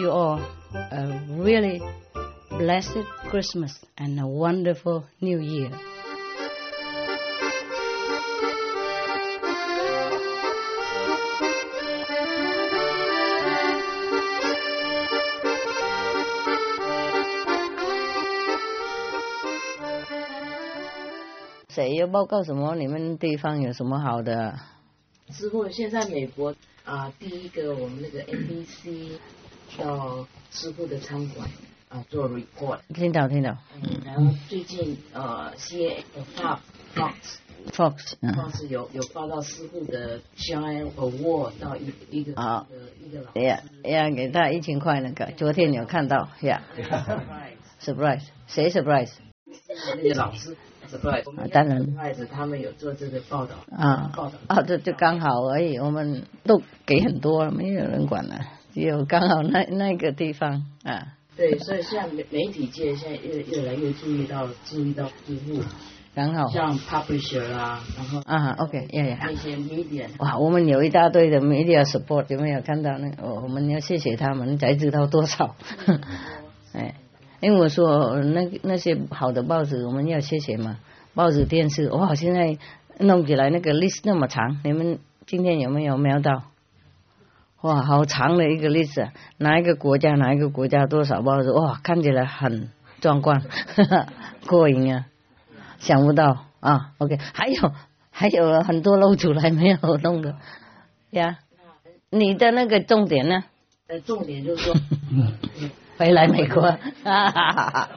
wish you all a really blessed Christmas and a wonderful New Year. 谁要报告什么？你们地方有什么好的？师傅，现在美国啊、第一个我们那个 NBC 到师傅的餐馆啊、做 report，听到听到。嗯，然后最近呃 CA 的 Fox 嗯，Fox 有有报道师傅的 Shine Award 到一一个啊。一个一个老呀呀，给他一千块那个，昨天有看到呀。Surprise，surprise，谁 surprise？那个老师 surprise，啊当然。surprise 他们有做这个报道啊。报道。啊，这就刚好而已，我们都给很多了，没有人管了，只有刚好那那个地方啊，对，所以现在媒媒体界现在越越来越注意到注意到住户，刚好像 publisher 啊，然后啊，OK，呀呀。那些 media 哇，我们有一大堆的 media support，有没有看到那个？哦我们要谢谢他们，才知道多少。哎，因为我说那那些好的报纸，我们要谢谢嘛。报纸、电视，哇，现在弄起来那个 list 那么长，你们今天有没有瞄到？哇，好长的一个 list，啊哪一个国家哪一个国家多少包子，哇，看起来很壮观，过瘾啊！想不到啊，OK，还有还有很多露出来没有弄的呀。你的那个重点呢？呃，重点就是说，回来美国，哈哈哈哈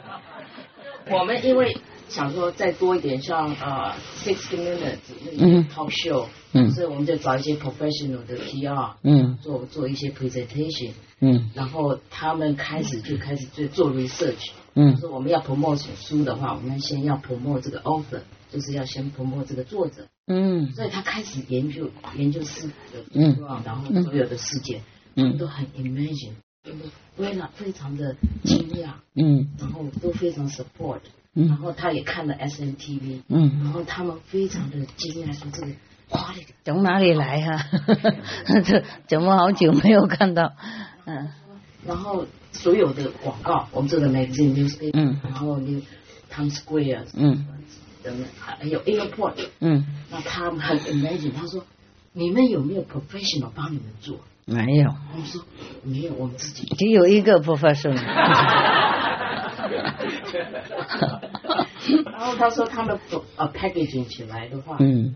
我们因为想说再多一点像呃 sixty minutes 那嗯。个 talk show，嗯。所以我们就找一些 professional 的 PR 嗯。做做一些 presentation，嗯。然后他们开始就开始就做 research，嗯。说我们要 promote 书的话，我们先要 promote 这个 author，就是要先 promote 这个作者，嗯。所以他开始研究研究事的嗯状况，然后所有的事件，他们嗯都很 imagine，都非常非常的惊讶，嗯。然后都非常 support，然嗯后他也看了 SNTV，嗯，然后他们非常的惊讶，说这个从哪里来啊？这怎么好久没有看到？嗯然后所有的广告，我们这个 magazine newspaper，嗯然后 New Times Square 嗯等等，还有 airport，嗯，那他们很 imagine，他说你们有没有 professional 帮你们做？没有，我们说没有，我们自己。只有一个 professional。然后他说他们呃 packaging 起来的话，嗯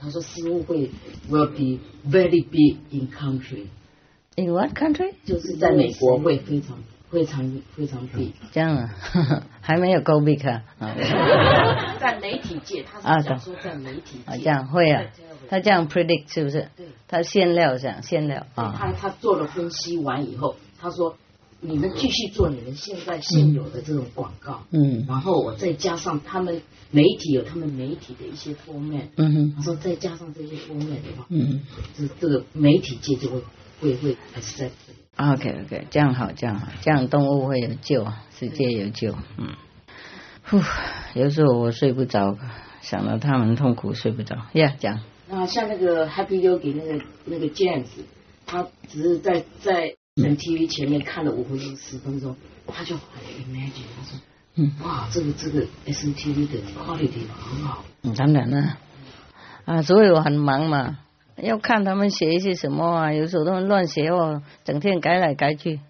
他说食物会 will be very big in country，，In what country？就是在美国会非常非常非常 big。这样啊，还没有 go big 啊。啊 在媒体界，他啊是想说在媒体啊，这样会啊他这样 predict 是不是？对，他限料这样限料啊。他他做了分析完以后，他说你们继续做你们现在现有的这种广告，嗯然后我再加上他们媒体有他们媒体的一些封面，嗯哼他说再加上这些封面的话，嗯。这这个媒体界就会会会 accept。OK OK，这样好，这样好，这样动物会有救，世界有救。嗯，呼，有时候我睡不着，想到他们痛苦睡不着。呀，讲，那像那个 Happy Yogi 那个那个 James，他只是在在嗯 TV 前面看了五分钟十分钟，他就很 imagine，他说嗯哇，这个这个 SNTV 的 quality 很好。嗯，当然了，啊，所以我很忙嘛，要看他们写一些什么啊，有时候他们乱写哦，整天改来改去。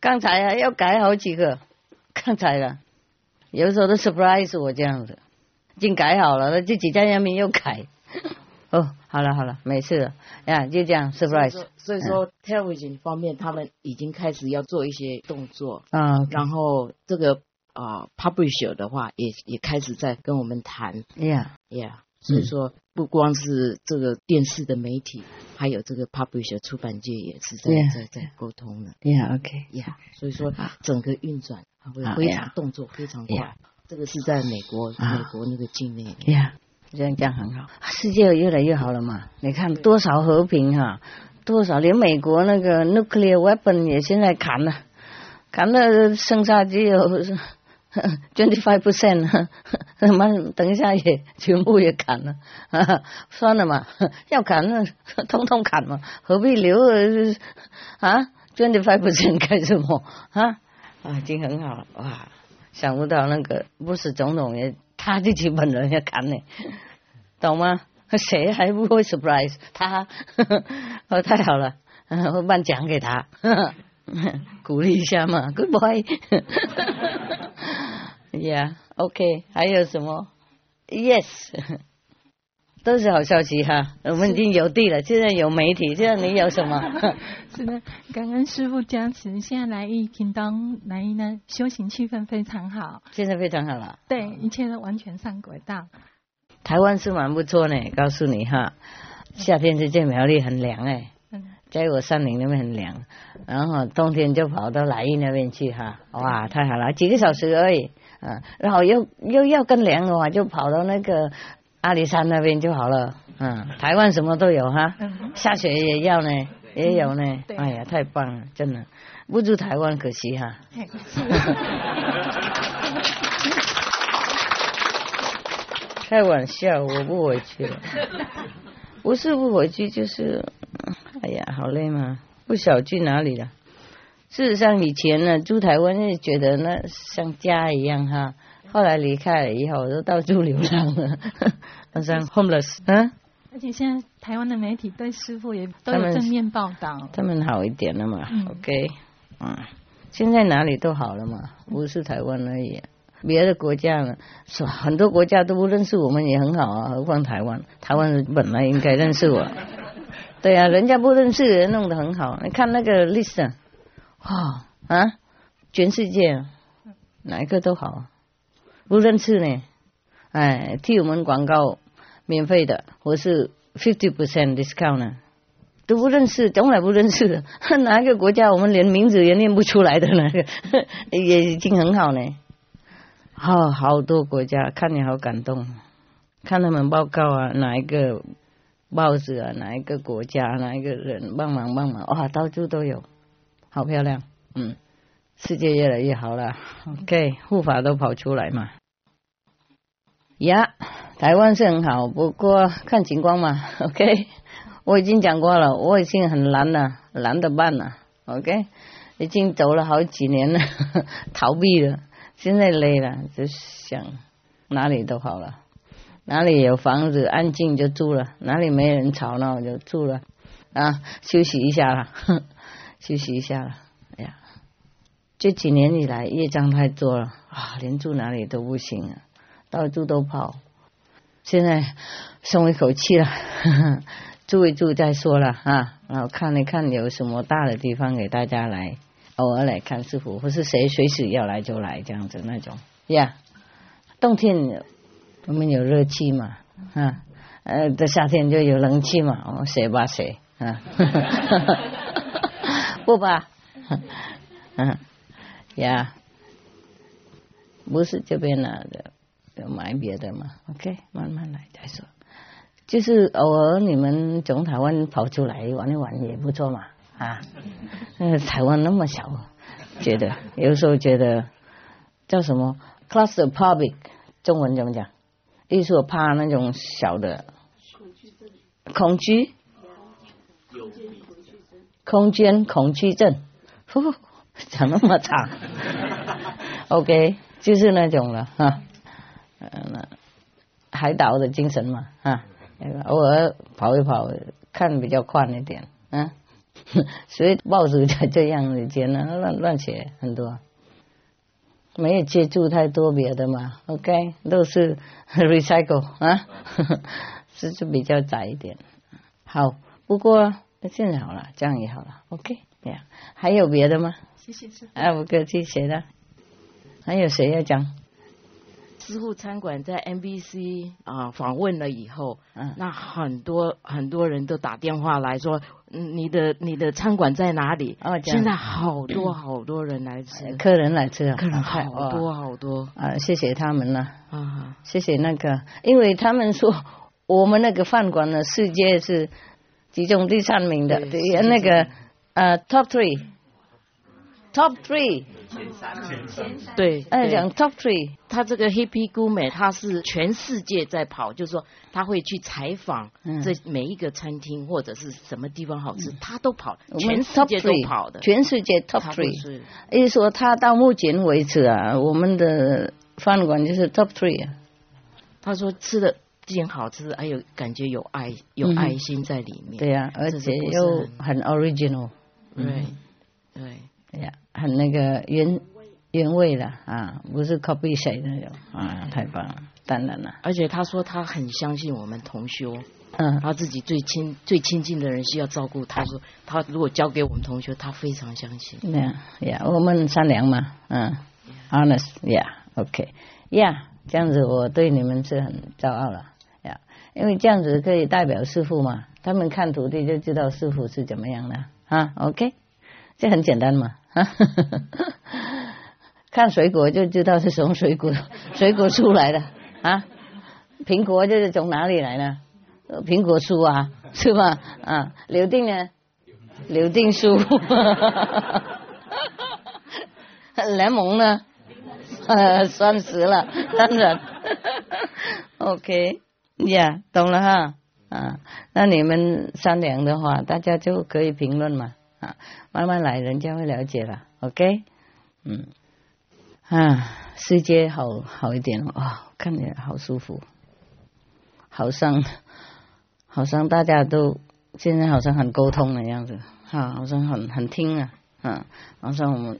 刚才啊，要改好几个，刚才了，有时候都 surprise 我这样子，已经改好了，他自己在那边又改。哦，好了好了，没事了，呀，就这样 surprise，所以说 television 方面，他们已经开始要做一些动作，嗯，然后这个啊、publisher 的话也也开始在跟我们谈。呀，，yeah，所以说不光是这个电视的媒体，还有这个 publisher 出版界也是在 Yeah 在在沟通的呀，OK，，yeah，所以说整个运转会啊非常动作非常 Yeah 快，这个是在美国啊。美国那个境内，呀，这样这样很好，世界越来越好了嘛？你看多少和平哈、多少连美国那个 nuclear weapon 也现在砍了，砍了剩下只有 twenty five percent，什么等一下也全部也砍了，算了嘛，要砍那通通砍嘛，何必留啊？twenty five percent 干什么啊？啊，已经很好了哇！想不到那个不是总统也他自己本人要看呢，懂吗？谁还不会 surprise 他？哦，太好了，我颁奖给他，鼓励一下嘛，Good boy，Yeah，OK，还有什么？Yes。都是好消息哈，我们已经有地了，现在有媒体，现在你有什么？是的，感恩师傅加持，现在来一平当来一呢，修行气氛非常好，现在非常好了。对，一切都完全上轨道。台湾是蛮不错呢，告诉你哈，夏天是这苗栗很凉哎，在我山林那边很凉，然后冬天就跑到来义那边去哈，哇，太好了，几个小时而已，嗯，然后又又要更凉的话，就跑到那个。阿里山那边就好了，嗯，台湾什么都有哈，下雪也要呢，也有呢，哎呀，太棒了，真的，不住台湾可惜哈。开玩笑，我不回去了，不是不回去，就是，哎呀，好累嘛，不晓去哪里了。事实上，以前呢住台湾是觉得那像家一样哈。后来离开了以后，就到处流浪了，好像 homeless。嗯。而且现在台湾的媒体对师傅也都有正面报道。他们好一点了嘛？OK。嗯。现在哪里都好了嘛，不是台湾而已。别的国家呢，是吧？很多国家都不认识我们也很好啊，何况台湾？台湾人本来应该认识我。对啊，人家不认识人弄得很好。你看那个 list，哇啊，全世界哪一个都好。不认识呢，哎，替我们广告免费的，我是 fifty percent discount 呢，都不认识，从来不认识的，哪一个国家我们连名字也念不出来的那个，也已经很好呢。好，好多国家看你好感动，看他们报告啊，哪一个报纸啊，哪一个国家，哪一个人帮忙帮忙，哇，到处都有，好漂亮，嗯。世界越来越好了，OK，护法都跑出来嘛。呀，台湾是很好，不过看情况嘛。OK，我已经讲过了，我已经很难了，难的办了。OK，已经走了好几年了，逃避了，现在累了，就想哪里都好了，哪里有房子安静就住了，哪里没人吵闹就住了啊，休息一下了，休息一下了。哎呀这几年以来业障太多了啊，连住哪里都不行啊，到处都跑。现在松一口气了，住一住再说了啊。然后看一看有什么大的地方给大家来，偶尔来看师傅，或是谁随时要来就来这样子那种呀。冬天我们有热气嘛啊，呃，在夏天就有冷气嘛，哦，谁吧谁啊，不吧，嗯。呀，不是这边拿的，买别的嘛？OK，慢慢来再说。就是偶尔你们从台湾跑出来玩一玩也不错嘛啊！嗯，台湾那么小，觉得 有时候觉得叫什么 claustrophobic，中文怎么讲？意思我怕那种小的恐惧空间恐惧症。讲那么长，OK，就是那种了哈，嗯，海岛的精神嘛啊，偶尔跑一跑，看比较宽一点啊，所以报纸才这样子写呢，乱乱写很多，没有接触太多别的嘛，OK，都是 recycle 啊，是就比较窄一点，好，不过现在好了，这样也好了，OK，这样还有别的吗？谢谢师傅。哎，不客气，谁的？还有谁要讲？师傅餐馆在 NBC 啊访问了以后，嗯，那很多很多人都打电话来说，嗯，你的你的餐馆在哪里？哦，现在好多 好多人来吃，客人来吃，客人好多好多。啊！谢谢他们了，啊，谢谢那个，因为他们说我们那个饭馆的世界是集中第三名的，对，那个呃 Top Three。Top three。对，哎，讲 top three，他这个 Happy 姑美，他是全世界在跑，就是说他会去采访这每一个餐厅或者是什么地方好吃，他都跑，全世界都跑的，全世界 top three。意思说他到目前为止啊，我们的饭馆就是 top three 啊。他说吃的既然好吃，还有感觉有爱，有爱心在里面。对呀，而且又很 original。对，对。哎呀，很那个原原味的啊，不是 copy 谁那种啊，太棒了，当然了。而且他说他很相信我们同修，嗯，他自己最亲最亲近的人需要照顾，他说他如果交给我们同修，他非常相信。对呀，我们善良嘛，嗯，honest，yeah，OK，yeah，这样子我对你们是很骄傲了，呀，因为这样子可以代表师傅嘛，他们看徒弟就知道师傅是怎么样的啊，OK，这很简单嘛。看水果就知道是什么水果，水果出来的啊。苹果就是从哪里来的？苹果树啊，是吧？啊，柳丁呢？柳丁树。柠檬呢？呃，酸死了，当然。OK，呀，懂了哈。啊，那你们商量的话，大家就可以评论嘛。啊，慢慢来，人家会了解了。OK，嗯，啊，世界好好一点哦，看起来好舒服，好像好像大家都现在好像很沟通的样子，哈，好像很很听啊，嗯，好像我们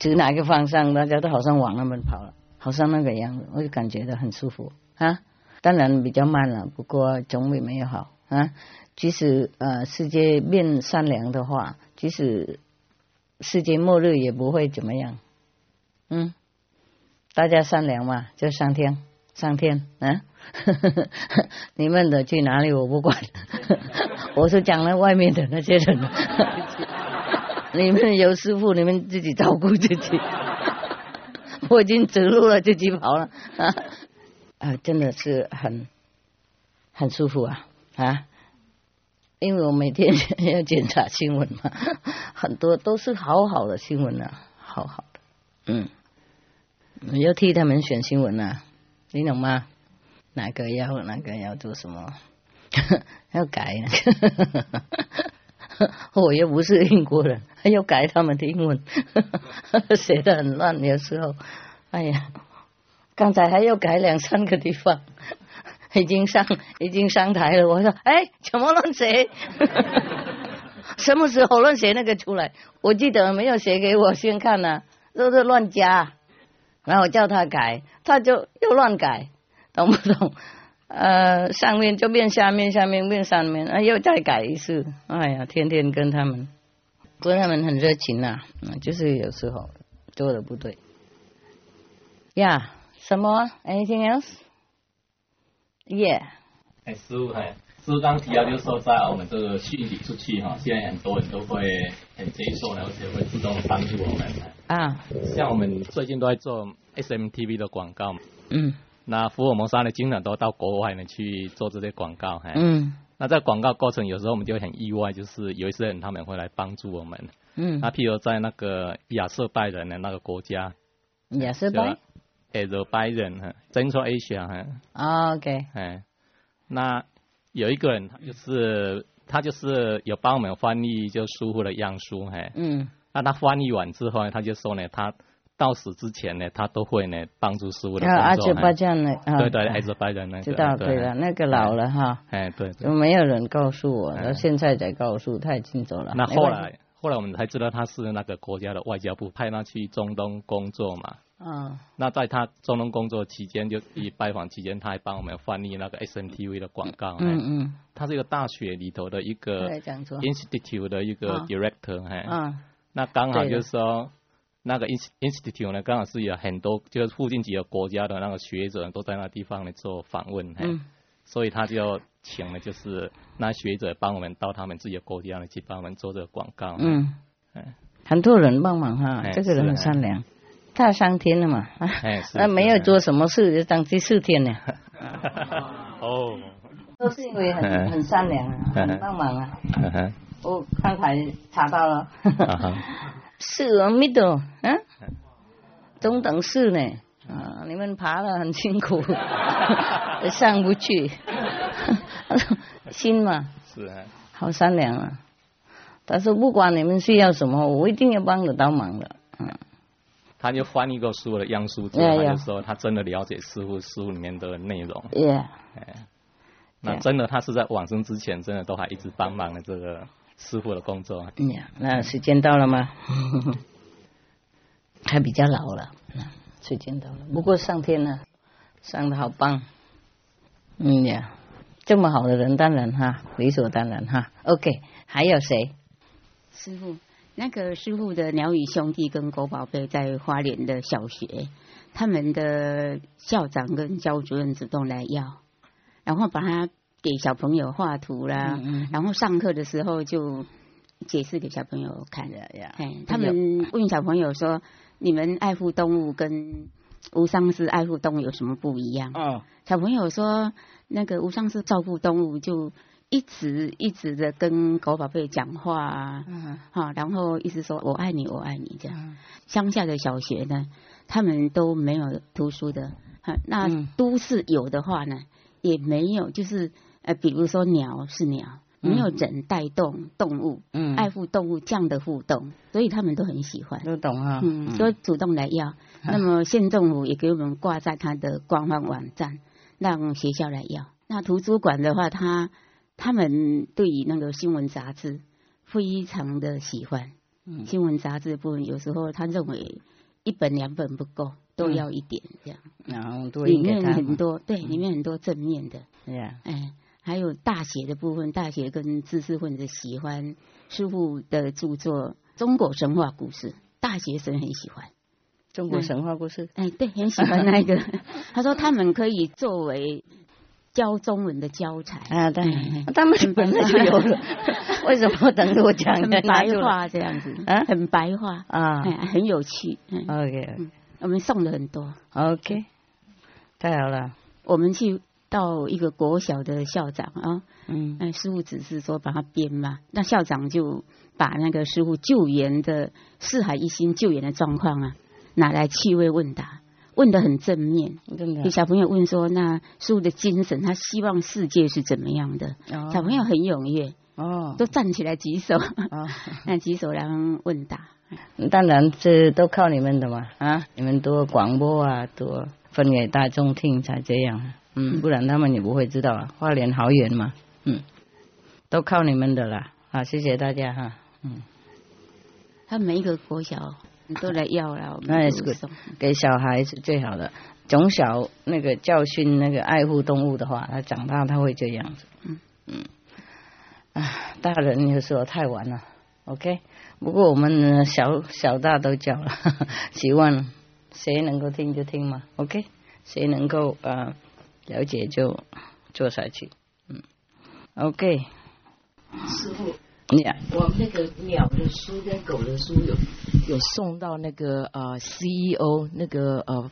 指哪个方向，大家都好像往那边跑了，好像那个样子，我就感觉到很舒服啊。当然比较慢了，不过总比没有好啊。即使呃世界变善良的话。即使世界末日也不会怎么样，嗯，大家善良嘛，就上天，上天，嗯，你们的去哪里我不管，我是讲了外面的那些人，你们有师傅，你们自己照顾自己，我已经走路了，自己跑了，啊，啊，真的是很很舒服啊，啊。因为我每天 要检查新闻嘛，很多都是好好的新闻啊，好好的，嗯，要替他们选新闻啊，你懂吗？哪个要哪个要做什么，要改，我又不是英国人，还要改他们的英文，写的很乱，有时候，哎呀，刚才还要改两三个地方。已经上已经上台了，我说哎，怎么乱写？什么时候乱写那个出来？我记得没有写给我先看呢，都是乱加，然后叫他改，他就又乱改，懂不懂？呃，上面就变下面，下面变上面，啊，又再改一次。哎呀，天天跟他们，不过他们很热情呐，嗯，就是有时候做的不对。呀，什么？Anything else？耶！哎，师傅，哎，师傅刚提到，就是说，在我们这个讯息出去哈，现在很多人都会很接受，而且会自动帮助我们。啊，像我们最近都在做 SMTV 的广告嘛。嗯。那福尔摩沙呢，经常都到国外呢去做这些广告。嗯。那在广告过程，有时候我们就会很意外，就是有一些人他们会来帮助我们。嗯。那譬如在那个亚瑟拜人的那个国家。亚瑟拜。A z e r b a j a n 哈，Central Asia 哈，OK，哎，那有一个人，他就是他就是有帮我们翻译就书傅的样书，嘿，嗯，那他翻译完之后呢，他就说呢，他到死之前呢，他都会呢帮助师傅的工作。阿兹巴江的，对对，阿兹巴江那知道对了，那个老了哈，哎对，都没有人告诉我，到现在才告诉，他已经走了。那后来后来我们才知道他是那个国家的外交部派他去中东工作嘛。嗯，那在他中东工作期间，就一拜访期间，他还帮我们翻译那个 S N T V 的广告。嗯嗯，他是一个大学里头的一个 institute 的一个 director。嗯，那刚好就是说，那个 institute 呢，刚好是有很多就是附近几个国家的那个学者都在那地方来做访问。嗯，所以他就请了就是那学者帮我们到他们自己的国家呢去帮我们做这个广告。嗯，很多人帮忙哈，这个人很善良。他三天了嘛？那没有做什么事就当第四天了。哦，都是因为很很善良啊，很帮忙啊。我刚才查到了，是啊，middle 啊，中等四呢。啊，你们爬了很辛苦，上不去，心嘛，是啊，好善良啊。他说不管你们需要什么，我一定要帮得到忙的。嗯，他就翻译过书的央书之后，他就说他真的了解师傅书里面的内容。Yeah，那真的他是在往生之前，真的都还一直帮忙的这个师傅的工作。呀，那时间到了吗？他比较老了，时间到了。不过上天呢，上的好棒。嗯呀，这么好的人，当然哈，理所当然哈。OK，还有谁？师傅，那个师傅的鸟语兄弟跟狗宝贝在花莲的小学，他们的校长跟教主任主动来要，然后把他给小朋友画图啦，然后上课的时候就解释给小朋友看。呀，他们问小朋友说：“你们爱护动物跟无上师爱护动物有什么不一样？”哦，小朋友说：“那个无上师照顾动物就。”一直一直的跟狗宝贝讲话啊，好，然后一直说我爱你，我爱你这样。乡下的小学呢，他们都没有图书的，那都市有的话呢，也没有，就是呃，比如说鸟是鸟，没有人带动动物，嗯，爱护动物这样的互动，所以他们都很喜欢，都懂啊，嗯，都主动来要。那么县政府也给我们挂在他的官方网站，让学校来要。那图书馆的话，他。他们对于那个新闻杂志非常的喜欢，新闻杂志部分有时候他认为一本两本不够，都要一点这样。然后里面很多，对，里面很多正面的。对呀，哎，还有大写的部分，大写跟知识分子喜欢师傅的著作《中国神话故事》，大学生很喜欢中国神话故事。哎，对，很喜欢那个。他说他们可以作为。教中文的教材。啊，对，他们本来就有了，为什么等着我讲？很白话这样子。啊，很白话。啊，很有趣。OK，我们送了很多。OK，太好了。我们去到一个国小的校长啊，嗯，那师傅只是说把它编嘛，那校长就把那个师傅救援的四海一心救援的状况啊，拿来趣味问答。问的很正面，给小朋友问说：“那书的精神，他希望世界是怎么样的？”小朋友很踊跃，哦，都站起来举手，那举手然后问答。当然，这都靠你们的嘛啊！你们多广播啊，多分给大众听才这样，嗯，不然他们也不会知道啊。花莲好远嘛，嗯，都靠你们的啦。好，谢谢大家哈，嗯，他每一个国小。都来要了，那也是给小孩是最好的。从小那个教训那个爱护动物的话，他长大他会这样子。嗯嗯，啊，大人有时候太晚了。OK，不过我们小小大都教了，希望谁能够听就听嘛。OK，谁能够啊了解就做下去。嗯，OK，师傅。我那个鸟的书跟狗的书有有送到那个呃 CEO 那个呃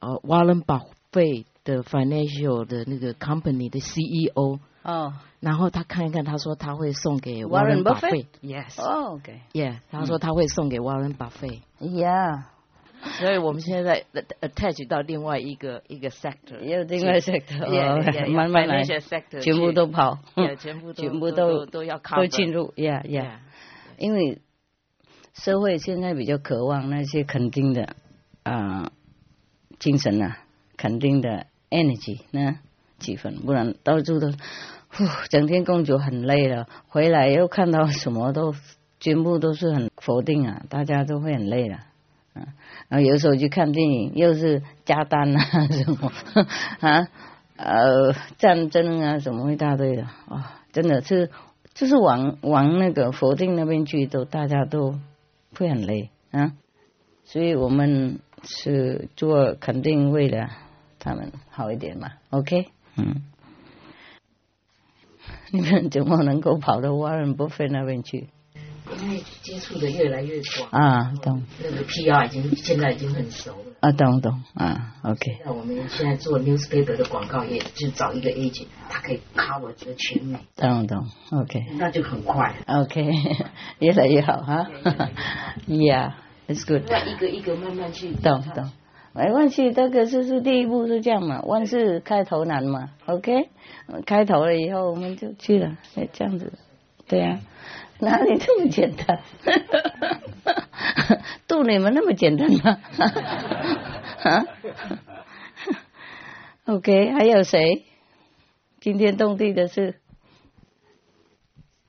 呃 Warren Buffett 的 financial 的那个 company 的 CEO 哦，然后他看一看，他说他会送给 Warren Buffett，Yes，哦，OK，Yeah，他说他会送给 Warren Buffett，Yeah。所以我们现在在 attach 到另外一个一个 sector，也有另外 sector，慢慢来，全部都跑，全部全部都都要都进入，yeah yeah，因为社会现在比较渴望那些肯定的啊精神啊，肯定的 energy 呢气氛，不然到处都呼整天工作很累了，回来又看到什么都全部都是很否定啊，大家都会很累了。然后有时候去看电影，又是加单啊什么啊呃战争啊什么一大堆的啊，真的是就是往往那个否定那边去，都大家都会很累啊。所以我们是做肯定为了他们好一点嘛，OK？嗯，你们怎么能够跑到沃伦波菲那边去？因为接触的越来越广啊，懂。那个 PR 已经现在已经很熟了啊，懂懂啊，OK。那我们现在做 newspaper 的广告也，就找一个 agent，他可以 cover 这个全美。懂懂，OK。那就很快，OK，越来越好哈。Yeah，it's good。那一个一个慢慢去。懂懂。没关系，这个就是第一步是这样嘛，万事开头难嘛，OK。开头了以后我们就去了，这样子，对呀。哪里这么简单？渡你们那么简单吗？啊？OK，还有谁？惊天动地的事，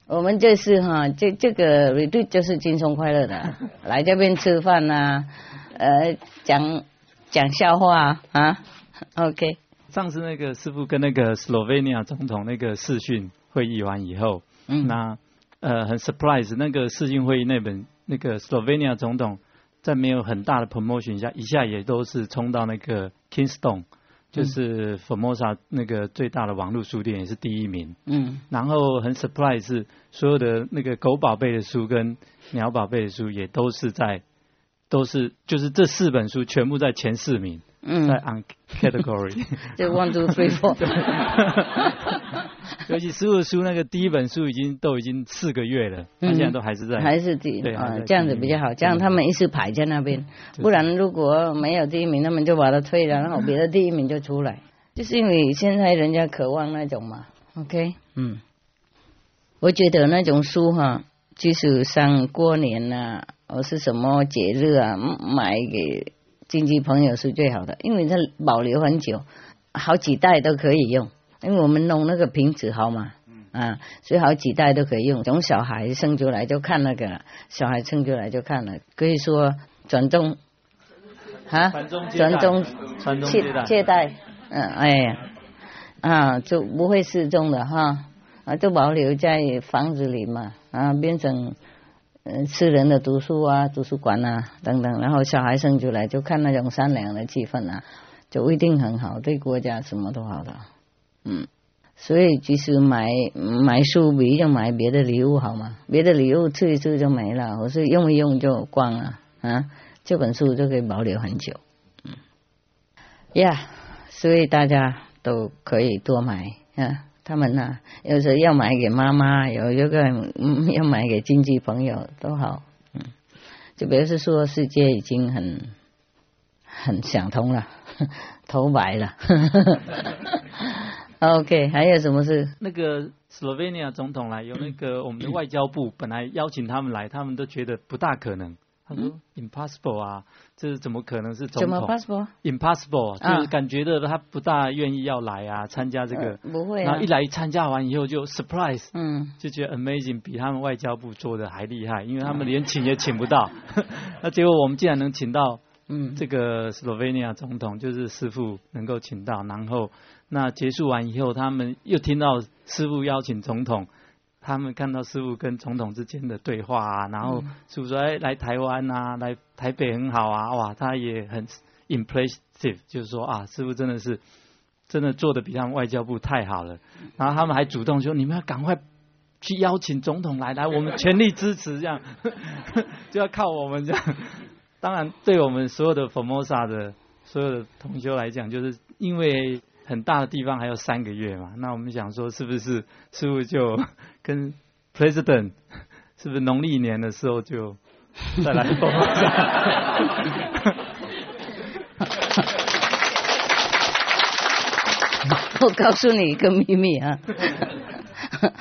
我们这是哈，这这个 retreat 就是轻松快乐的，来这边吃饭呐，呃，讲讲笑话啊。OK。上次那个师傅跟那个 Slovenia 总统那个视讯会议完以后，嗯，那。呃，很 surprise，那个世运会议那本那个 Slovenia 总统在没有很大的 promotion 下，一下也都是冲到那个 Kingston，就是 Formosa 那个最大的网络书店也是第一名。嗯。然后很 surprise 是所有的那个狗宝贝的书跟鸟宝贝的书也都是在，都是就是这四本书全部在前四名。嗯。在 on category。就 one two three four。尤其师傅书那个第一本书已经都已经四个月了，他现在都还是在，还是第一，对啊，这样子比较好，这样他们一直排在那边，不然如果没有第一名，他们就把它退了，然后别的第一名就出来，就是因为现在人家渴望那种嘛，OK，嗯，我觉得那种书哈，即使像过年呐，或是什么节日啊，买给亲戚朋友是最好的，因为它保留很久，好几代都可以用。因为我们弄那个瓶子好嘛，啊，所以好几代都可以用。从小孩生出来就看那个，小孩生出来就看了，可以说转中啊，转宗借借代，嗯，哎呀，啊，就不会失踪的哈，啊，就保留在房子里嘛，啊，变成嗯私人的读书啊，图书馆啊等等。然后小孩生出来就看那种善良的气氛啊，就一定很好，对国家什么都好的。嗯，所以其实买买书比用买别的礼物好吗？别的礼物吃一吃就没了，我是用一用就光了啊。这本书就可以保留很久，嗯，呀，所以大家都可以多买啊。他们呢，有时候要买给妈妈，有一个要买给亲戚朋友都好，嗯，就比如说世界已经很很想通了，头白了。OK，还有什么事？那个 Slovenia 总统来，有那个我们的外交部本来邀请他们来，他们都觉得不大可能。他说 Impossible 啊，这是怎么可能是总统？Impossible，就是感觉的他不大愿意要来啊，参加这个。不会。然后一来参加完以后就 Surprise，嗯，就觉得 Amazing，比他们外交部做的还厉害，因为他们连请也请不到。那结果我们竟然能请到，嗯，这个 Slovenia 总统就是师傅能够请到，然后。那结束完以后，他们又听到师傅邀请总统，他们看到师傅跟总统之间的对话啊，然后师傅说：“哎，来台湾啊，来台北很好啊，哇，他也很 impressive，就是说啊，师傅真的是真的做的比他们外交部太好了。”然后他们还主动说：“你们要赶快去邀请总统来，来，我们全力支持，这样 就要靠我们这样。”当然，对我们所有的 Formosa 的所有的同修来讲，就是因为。很大的地方还有三个月嘛，那我们想说是不是师傅就 跟 President 是不是农历年的时候就再来？我告诉你一个秘密啊，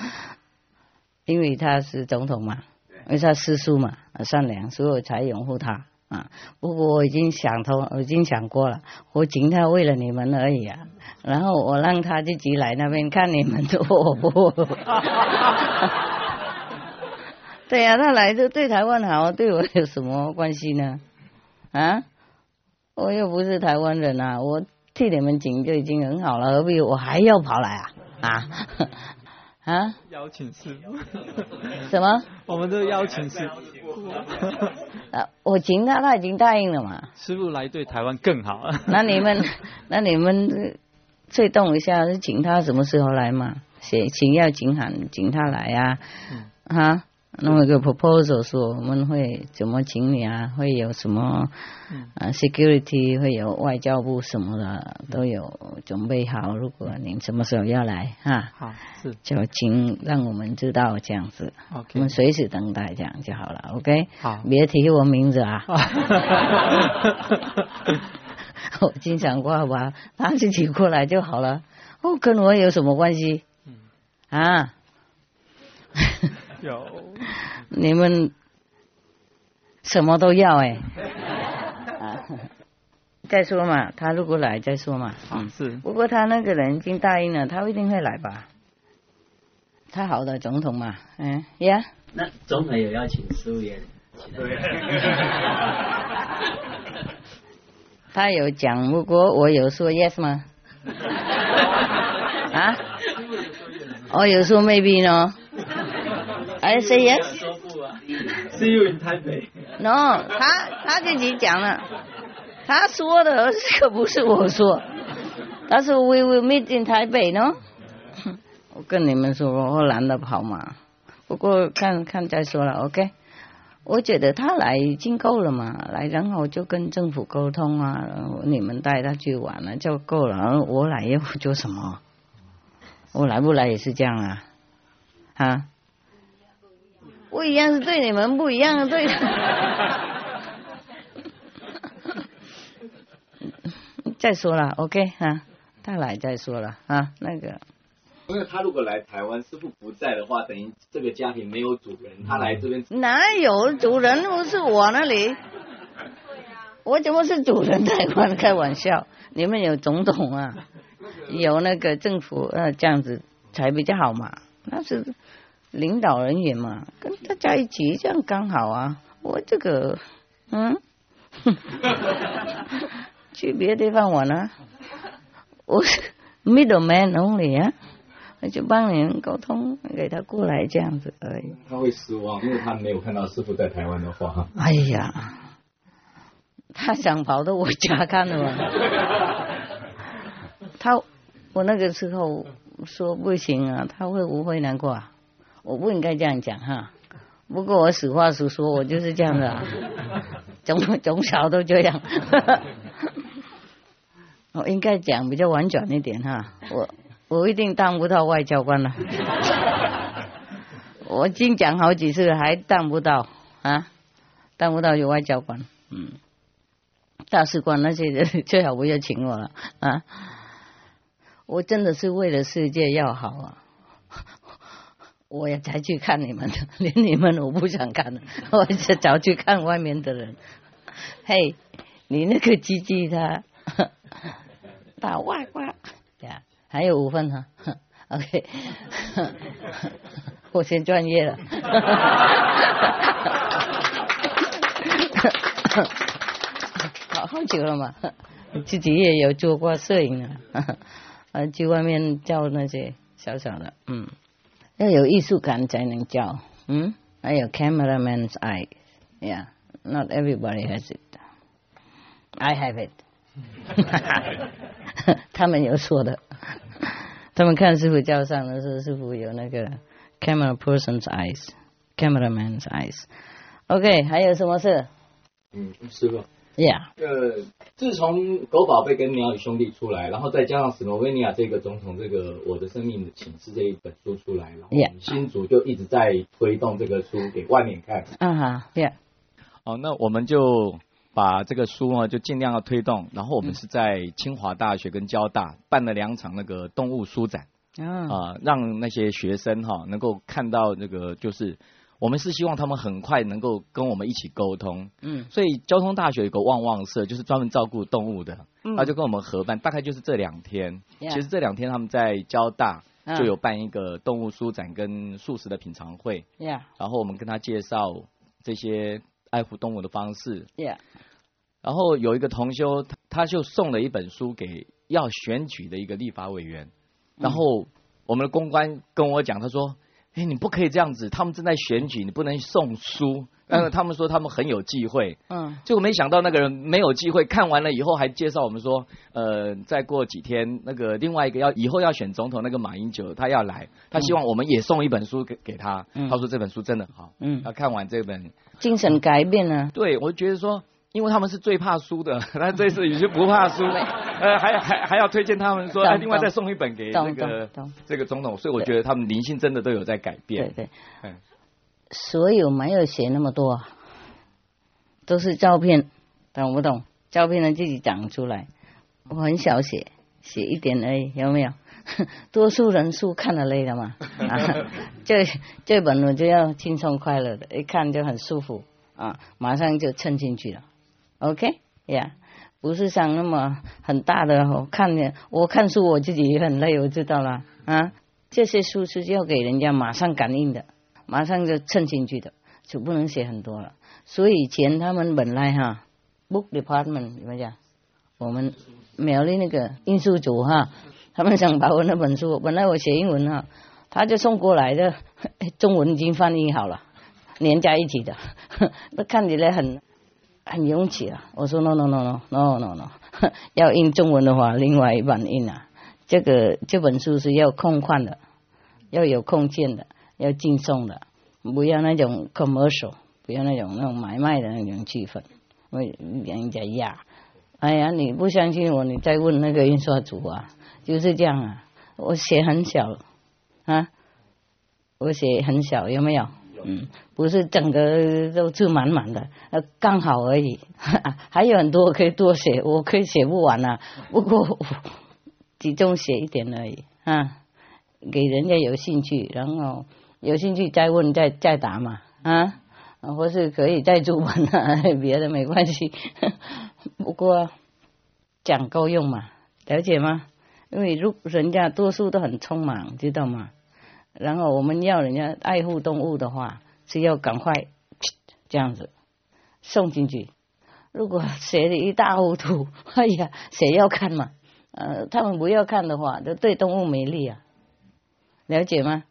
因为他是总统嘛，因为他师叔嘛，善良，所以我才拥护他。啊！不过我已经想通，我已经想过了，我请他为了你们而已啊。然后我让他自己来那边看你们做。对呀，他来就对台湾好，对我有什么关系呢？啊？我又不是台湾人啊，我替你们请就已经很好了，何必我还要跑来啊？啊？啊？邀请师傅？什么？我们都邀请师傅。啊，我请他，他已经答应了嘛。师傅来对台湾更好。那你们，那你们催动一下，请他什么时候来嘛？写请要请喊请他来啊，啊，弄一个 proposal 说我们会怎么请你啊？会有什么啊 security 会有外交部什么的都有准备好。如果您什么时候要来哈，好是就请让我们知道这样子。OK，我们随时等待这样就好了。OK，好，别提我名字啊。我经常挂吧，他自己过来就好了。哦，跟我有什么关系？啊？有，你们什么都要哎，再说嘛，他如果来再说嘛。嗯，是。不过他那个人已经答应了，他一定会来吧？他好的总统嘛，嗯，呀。那总统有邀请苏联？对。他有讲，不过我有说 yes 吗？啊？我有说 maybe 呢？I say yes. See you in Taipei. No，他他自己讲了，他说的可不是我说，他说 We will meet in Taipei 呢。我跟你们说，我懒得跑嘛。不过看看再说了，OK。我觉得他来已经够了嘛，来然后就跟政府沟通啊，你们带他去玩了就够了。我来又做 什么？我来不来也是这样啊，啊。不一样是对你们不一样，对。再说了，OK 啊，他来再说了啊，那个。因为他如果来台湾，师傅不在的话，等于这个家庭没有主人，他来这边。哪有主人？不是我那里。我怎么是主人？台湾开玩笑，你们有总统啊，有那个政府呃，这样子才比较好嘛，那是。领导人员嘛，跟大家一起这样刚好啊。我这个，嗯，去别的地方玩啊。我是 middleman only 啊，那就帮人沟通，给他过来这样子而已。他会失望，因为他没有看到师傅在台湾的话。哎呀，他想跑到我家看了嘛。他，我那个时候说不行啊，他会不会难过啊？我不应该这样讲哈，不过我实话实说，我就是这样的，从从小都这样。我 应该讲比较婉转一点哈，我我一定当不到外交官了。我已经讲好几次，还当不到啊，当不到有外交官，嗯，大使馆那些人 最好不要请我了啊，我真的是为了世界要好啊。我也才去看你们的，连你们我不想看了，我就早去看外面的人。嘿，你那个鸡鸡他 打外挂。呀，还有五分哈，OK，我先专业了，好好久了嘛，自己也有做过摄影啊，呃，去外面教那些小小的，嗯。要有艺术感才能教，嗯，还有 cameraman's eye，yeah，not everybody has it，I have it，他们有说的，他们看师傅教上的时候，师傅有那个 camera person's eyes，cameraman's eyes，OK，还有什么事？嗯，师傅。 Yeah，呃，自从狗宝贝跟鸟语兄弟出来，然后再加上斯洛维尼亚这个总统这个我的生命的启示这一本书出来了，Yeah，新竹就一直在推动这个书给外面看。嗯哈，Yeah。哦，那我们就把这个书呢就尽量要推动，然后我们是在清华大学跟交大办了两场那个动物书展，啊，让那些学生哈能够看到那个就是。我们是希望他们很快能够跟我们一起沟通，嗯，所以交通大学有个旺旺社，就是专门照顾动物的，嗯，他就跟我们合办，大概就是这两天，其实这两天他们在交大就有办一个动物书展跟素食的品尝会，yeah，然后我们跟他介绍这些爱护动物的方式，yeah，然后有一个同修，他就送了一本书给要选举的一个立法委员，然后我们的公关跟我讲，他说。哎，你不可以这样子，他们正在选举，你不能送书。但是他们说他们很有机会，嗯，结果没想到那个人没有机会。看完了以后还介绍我们说，呃，再过几天那个另外一个要以后要选总统那个马英九他要来，他希望我们也送一本书给给他。他说这本书真的好，嗯，他看完这本精神改变了。对，我觉得说，因为他们是最怕输的，那这次有些不怕输，呃，还还还要推荐他们说，另外再送一本给那个这个总统，所以我觉得他们灵性真的都有在改变。对对，嗯。所有没有写那么多，都是照片，懂不懂？照片呢自己长出来，我很少写，写一点而已，有没有？多数人数看了累了嘛？这这本我就要轻松快乐的，一看就很舒服啊，马上就蹭进去了。OK 呀，不是像那么很大的，我看见我看书我自己也很累，我知道了啊。这些书是要给人家马上感应的。马上就蹭进去的，就不能写很多了。所以以前他们本来哈，book department 怎么讲？我们苗栗那个印书组哈，他们想把我那本书，本来我写英文哈，他就送过来的，中文已经翻译好了，连在一起的，那看起来很很勇气啊。我说 no no no no no no no，要印中文的话，另外一版印啊。这个这本书是要空旷的，要有空间的。要敬送的，不要那种 commercial，不要那种那种买卖的那种气氛，会人家压。哎呀，你不相信我，你再问那个印刷组啊，就是这样啊。我写很小啊，我写很小，有没有？嗯，不是整个都字满满的，呃，刚好而已。还有很多可以多写，我可以写不完啊。不过集中写一点而已啊，给人家有兴趣，然后。有兴趣再问再再答嘛啊，或是可以再注本啊，别的没关系。不过讲够用嘛，了解吗？因为如人家多数都很匆忙，知道吗？然后我们要人家爱护动物的话，是要赶快这样子送进去。如果写的一塌糊涂，哎呀，谁要看嘛？呃，他们不要看的话，就对动物没利啊，了解吗？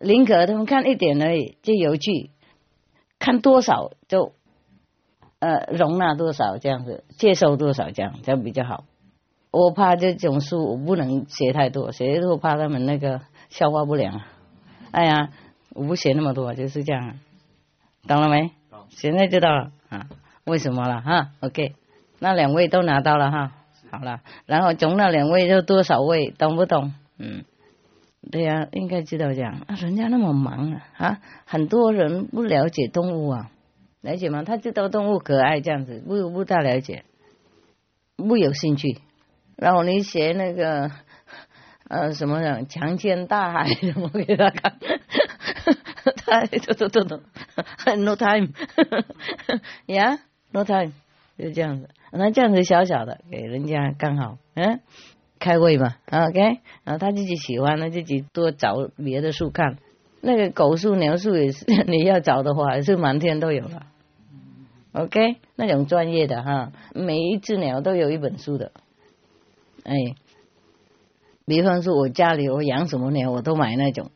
宁可他们看一点而已，就有趣；看多少就呃容纳多少，这样子接受多少，这样这样比较好。我怕这种书我不能写太多，写太多怕他们那个消化不良。哎呀，我不写那么多，就是这样，懂了没？现在知道了啊？为什么了哈？OK，那两位都拿到了哈，好了，然后总那两位就多少位，懂不懂？嗯。对呀，应该知道这样。人家那么忙啊，啊，很多人不了解动物啊，了解吗？他知道动物可爱这样子，不不大了解，不有兴趣。然后你写那个呃什么的强奸大海什么给他看，他都都都都，no time，yeah，no time，就这样子。那这样子小小的给人家刚好，嗯。开胃嘛，OK，然后他自己喜欢，他自己多找别的书看。那个狗树、鸟树也是，你要找的话，也是满天都有了。OK，那种专业的哈，每一只鸟都有一本书的。哎，比方说，我家里我养什么鸟，我都买那种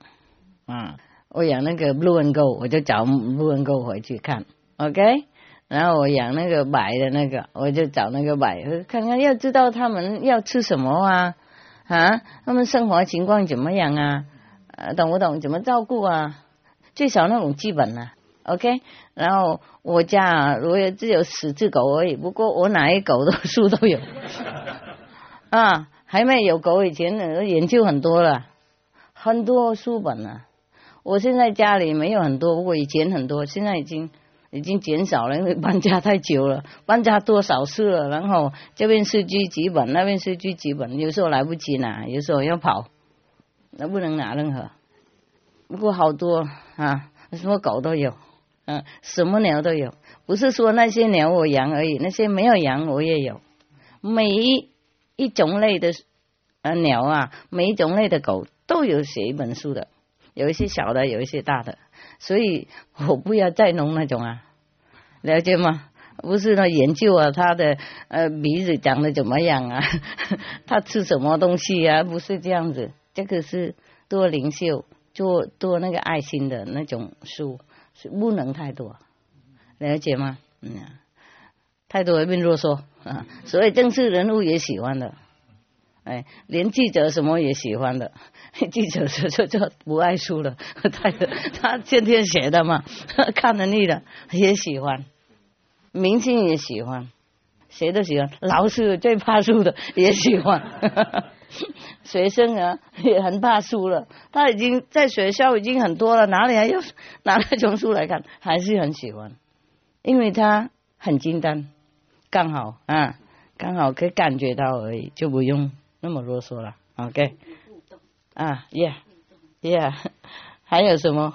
啊。我养那个 blue and gold，我就找 blue and gold 回去看。OK。然后我养那个白的那个，我就找那个白，看看要知道他们要吃什么啊啊，他们生活情况怎么样啊？懂不懂？怎么照顾啊？最少那种基本啊 OK。然后我家如果只有十只狗而已，不过我哪一狗的书 都有啊，还没有狗以前呢，研究很多了，很多书本啊。我现在家里没有很多，不过以前很多，现在已经。已经减少了，因为搬家太久了，搬家多少次了，然后这边是居几本，那边是居几本，有时候来不及拿，有时候要跑，那不能拿任何。不过好多啊，什么狗都有，嗯，什么鸟都有，不是说那些鸟我养而已，那些没有养我也有。每一种类的呃鸟啊，每一种类的狗都有写一本书的，有一些小的，有一些大的。所以我不要再弄那种啊，了解吗？不是那研究啊，他的呃鼻子长得怎么样啊？他吃什么东西啊？不是这样子，这个是多灵秀做做那个爱心的那种书，是不能太多，了解吗？嗯，太多会变啰嗦啊。所以政治人物也喜欢的，哎，连记者什么也喜欢的。记者说就就不爱书了，太他天天写的嘛，看得腻了，也喜欢。明星也喜欢，谁都喜欢。老师最怕书的也喜欢。学生啊也很怕书了，他已经在学校已经很多了，哪里还要拿那种书来看？还是很喜欢，因为他很简单，刚好啊，刚好可以感觉到而已，就不用那么啰嗦了。OK，啊，Yeah，Yeah，还有什么？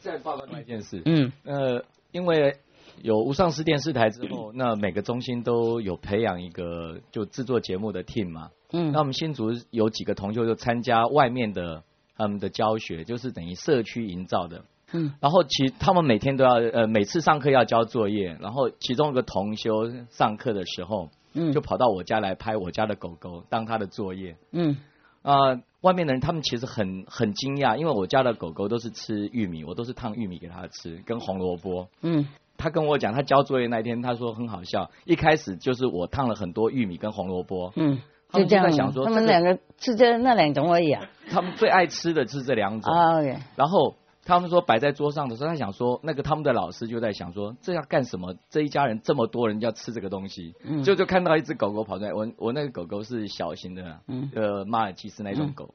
再报告另一件事。嗯，呃，因为。有无上市电视台之后，那每个中心都有培养一个就制作节目的 team 嘛。嗯。那我们新竹有几个同学就参加外面的他们的教学，就是等于社区营造的。嗯。然后其他们每天都要呃每次上课要交作业，然后其中一个同修上课的时候，嗯，就跑到我家来拍我家的狗狗当他的作业。嗯。啊，外面的人他们其实很很惊讶，因为我家的狗狗都是吃玉米，我都是烫玉米给它吃，跟红萝卜。嗯。他跟我讲，他交作业那天，他说很好笑。一开始就是我烫了很多玉米跟红萝卜，嗯，就这样想说，他们两个吃这那两种而已啊。他们最爱吃的是这两种。OK。然后他们说摆在桌上的时候，他想说，那个他们的老师就在想说，这要干什么？这一家人这么多人要吃这个东西，就就看到一只狗狗跑出来。我我那个狗狗是小型的，呃，马尔济斯那种狗。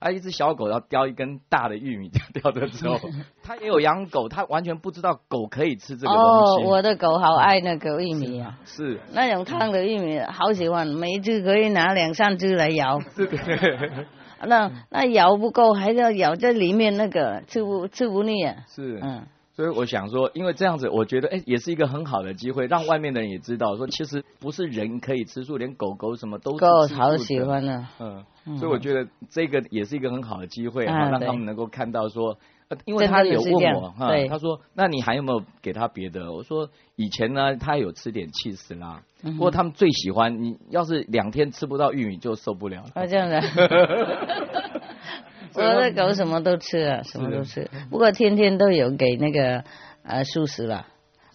啊，一只小狗要叼一根大的玉米，叼的时候，他也有养狗，他完全不知道狗可以吃这个东西。哦，我的狗好爱那个玉米啊，是那种烫的玉米，好喜欢，每一只可以拿两三只来摇。对 对对。那那咬不够，还要咬在里面那个，吃不吃不腻啊？是，嗯。所以我想说，因为这样子，我觉得哎，也是一个很好的机会，让外面的人也知道，说其实不是人可以吃素，连狗狗什么都。狗好喜欢呢。嗯。所以我觉得这个也是一个很好的机会，啊让他们能够看到说，因为他有问我哈，他说那你还有没有给他别的？我说以前呢，他有吃点气死啦，不过他们最喜欢你要是两天吃不到玉米就受不了。啊，这样的。我的狗什么都吃啊，什么都吃。不过天天都有给那个呃素食了，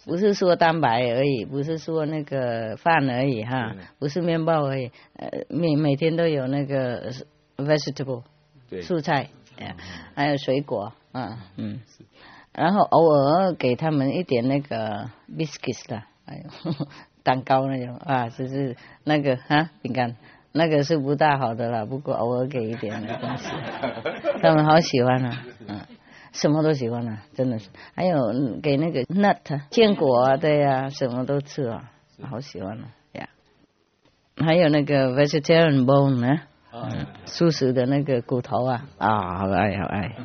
不是说蛋白而已，不是说那个饭而已哈，不是面包而已，呃每每天都有那个 vegetable，蔬菜，还有水果，嗯嗯。然后偶尔给他们一点那个 biscuits 的，哎呦，蛋糕那种啊，就是那个啊饼干。那个是不大好的了，不过偶尔给一点没关系。他们好喜欢啊，嗯，什么都喜欢啊，真的是。还有给那个 nut 坚果啊，对呀，什么都吃啊，好喜欢啊呀。还有那个 vegetarian bone 呢，嗯，素食的那个骨头啊，啊，好爱好爱，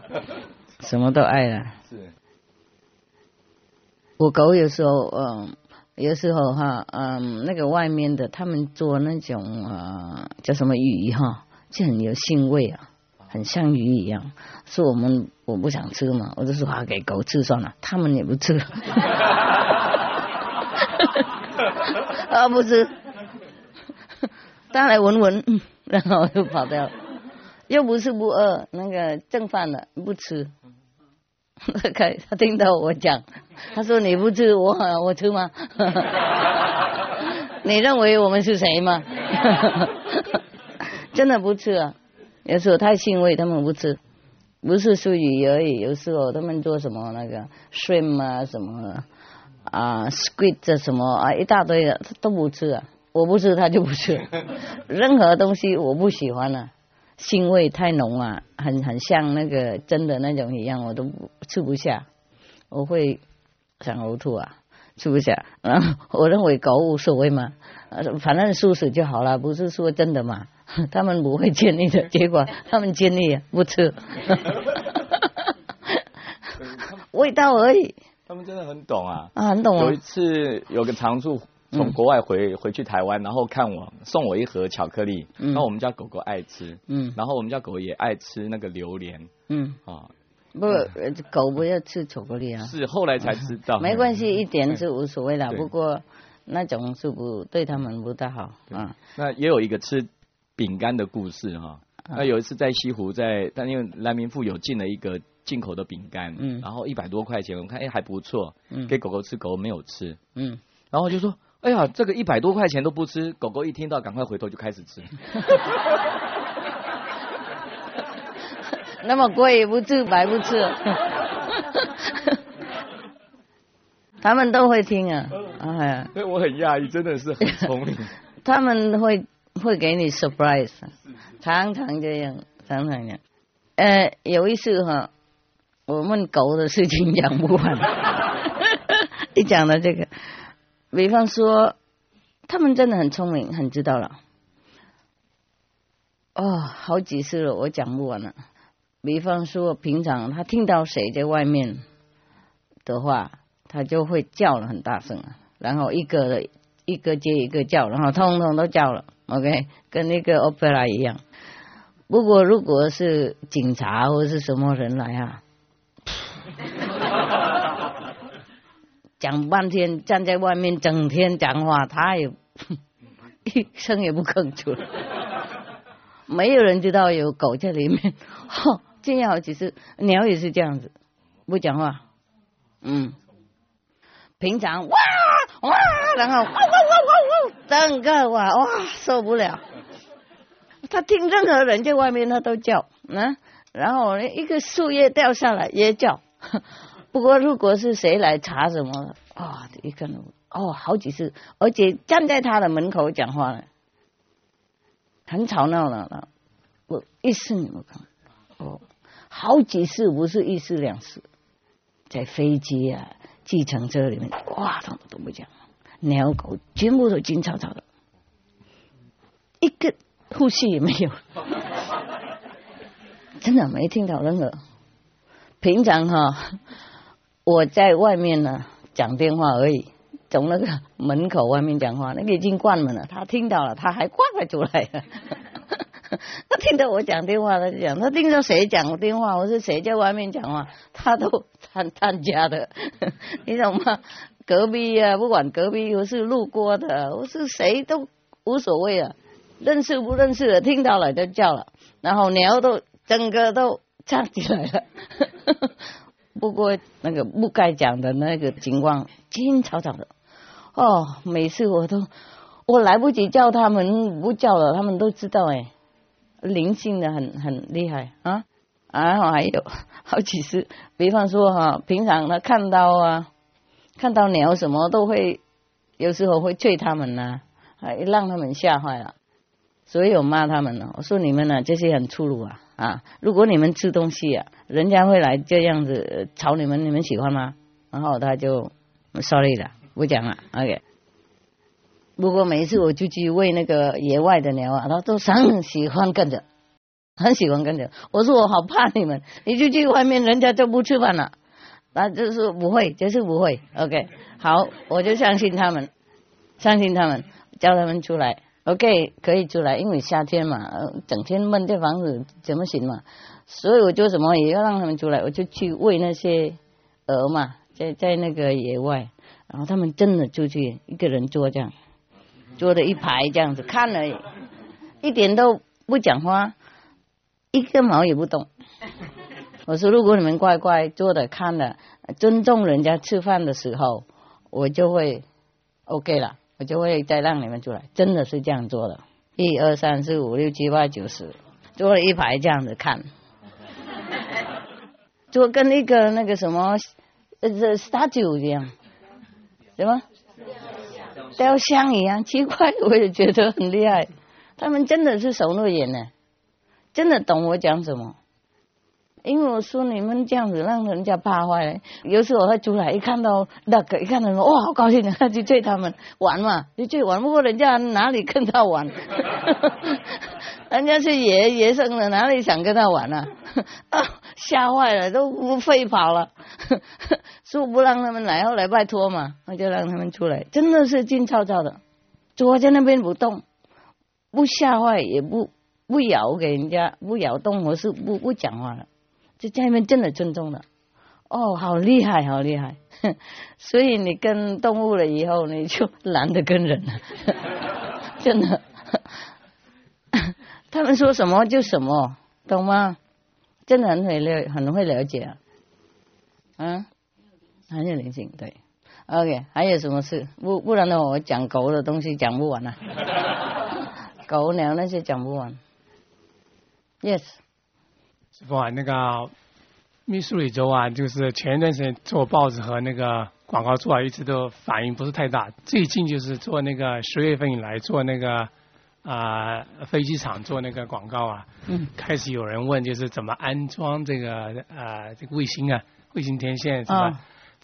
什么都爱了。是。我狗有时候嗯。有时候哈，嗯，那个外面的他们做那种啊，叫什么鱼哈，就很有腥味啊，很像鱼一样。是我们我不想吃嘛，我就说啊，给狗吃算了，他们也不吃。啊，不吃，他来闻闻，然后就跑掉了。又不是不饿，那个正饭了不吃。他他听到我讲，他说你不吃我我吃吗？你认为我们是谁吗？真的不吃啊！有时候太腥味，他们不吃。不是属鱼而已，有时候他们做什么那个 shrimp 啊什么啊 squid 什么啊一大堆的，他都不吃啊。我不吃他就不吃，任何东西我不喜欢啊。腥味太浓啊，很很像那个真的那种一样，我都吃不下，我会想呕吐啊，吃不下。然后我认为狗无所谓嘛，反正素食就好了，不是说真的嘛。他们不会建议的，结果 他们建议不吃，味道而已。他们真的很懂啊，啊很懂。有一次有个常住。从国外回回去台湾，然后看我送我一盒巧克力，然后我们家狗狗爱吃，嗯，然后我们家狗也爱吃那个榴莲，嗯。啊，不，狗不要吃巧克力啊，是后来才知道，没关系，一点是无所谓的，不过那种是不对他们不太好啊。那也有一个吃饼干的故事哈，那有一次在西湖，在但因为蓝明富有进了一个进口的饼干，嗯，然后一百多块钱，我看哎还不错，嗯，给狗狗吃，狗狗没有吃，嗯，然后就说，哎呀，这个一百多块钱都不吃，狗狗一听到赶快回头就开始吃。那么贵不吃白不吃，他们都会听啊，哎呀，所以我很讶异，真的是很聪明。他们会会给你 surprise，常常这样，常常这样。呃，有一次哈，我问狗的事情讲不完，一讲到这个，比方说，他们真的很聪明，很知道了。哦，好几次了，我讲不完了。比方说，平常他听到谁在外面的话，他就会叫了很大声，然后一个一个接一个叫，然后通通都叫了，OK，跟那个 opera 一样。不过如果是警察或者是什么人来啊，讲半天站在外面整天讲话，他也 一声也不吭出来，没有人知道有狗在里面。这样好几次，鸟也是这样子，不讲话，嗯，平常哇哇，然后哇哇哇哇哇，整个哇哇受不了，他听任何人在外面他都叫，嗯，然后一个树叶掉下来也叫，不过如果是谁来查什么，啊，一个人哦好几次，而且站在他的门口讲话了，很吵闹的，我一次你们看，哦。好几次不是一次两次，在飞机啊、计程车里面，哇，他们都不讲，鸟狗全部都静悄悄的，一个呼吸也没有，真的没听到任何。平常哈，我在外面呢讲电话而已，从那个门口外面讲话，那个已经关门了，他听到了，他还挂了出来。他听到我讲电话，他就讲；他听到谁讲电话，我是谁在外面讲话，他都参参加的，你懂吗？隔壁啊，不管隔壁我是路过的，我是谁都无所谓啊，认识不认识的，听到了就叫了，然后鸟都整个都站起来了。不过那个不该讲的那个情况，清吵吵的。哦，每次我都我来不及叫他们，不叫了，他们都知道哎。灵性的很很厉害啊，然后还有好几次，比方说哈，平常他看到啊，看到鸟什么都会，有时候会催他们呐，还让他们吓坏了，所以我骂他们了，我说你们呢这些很粗鲁啊啊，如果你们吃东西啊，人家会来这样子吵你们，你们喜欢吗？然后他就 sorry 了，不讲了，OK。不过每一次我就去喂那个野外的鸟啊，他都很喜欢跟着，很喜欢跟着。我说我好怕你们，你就去外面，人家就不吃饭了。那就是不会，就是不会。OK，好，我就相信他们，相信他们，叫他们出来。OK，可以出来，因为夏天嘛，整天闷在房子怎么行嘛？所以我就什么也要让他们出来，我就去喂那些鹅嘛，在在那个野外，然后他们真的出去一个人坐这样。坐的一排这样子看了，一点都不讲话，一根毛也不动。我说如果你们乖乖坐的看了，尊重人家吃饭的时候，我就会 OK 了，我就会再让你们出来。真的是这样做的，一二三四五六七八九十，坐了一排这样子看，就跟那个那个什么呃 statue 一样，什么？雕像一样奇怪，我也觉得很厉害。他们真的是手诺眼呢，真的懂我讲什么。因为我说你们这样子让人家怕坏了。有时候他出来一看到那个，一看到哇，好高兴，他就追他们玩嘛，就追玩。不过人家哪里跟他玩？人家是野野生的，哪里想跟他玩啊？吓坏了，都飞跑了。说不让他们来，后来拜托嘛，我就让他们出来。真的是静悄悄的，坐在那边不动，不吓坏，也不不咬给人家，不咬动，我是不不讲话了。在家里面真的尊重的。哦，好厉害，好厉害。所以你跟动物了以后，你就懒得跟人了，真的。他们说什么就什么，懂吗？真的很会了，很会了解啊。嗯，很有灵性，对。OK，还有什么事？不不然的话，我讲狗的东西讲不完啊。狗粮那些讲不完。Yes。师傅啊，那个密苏里州啊，就是前一段时间做报纸和那个广告做啊，一直都反应不是太大。最近就是做那个十月份以来做那个。啊，飞机场做那个广告啊，嗯，开始有人问就是怎么安装这个呃这个卫星啊，卫星天线是吧？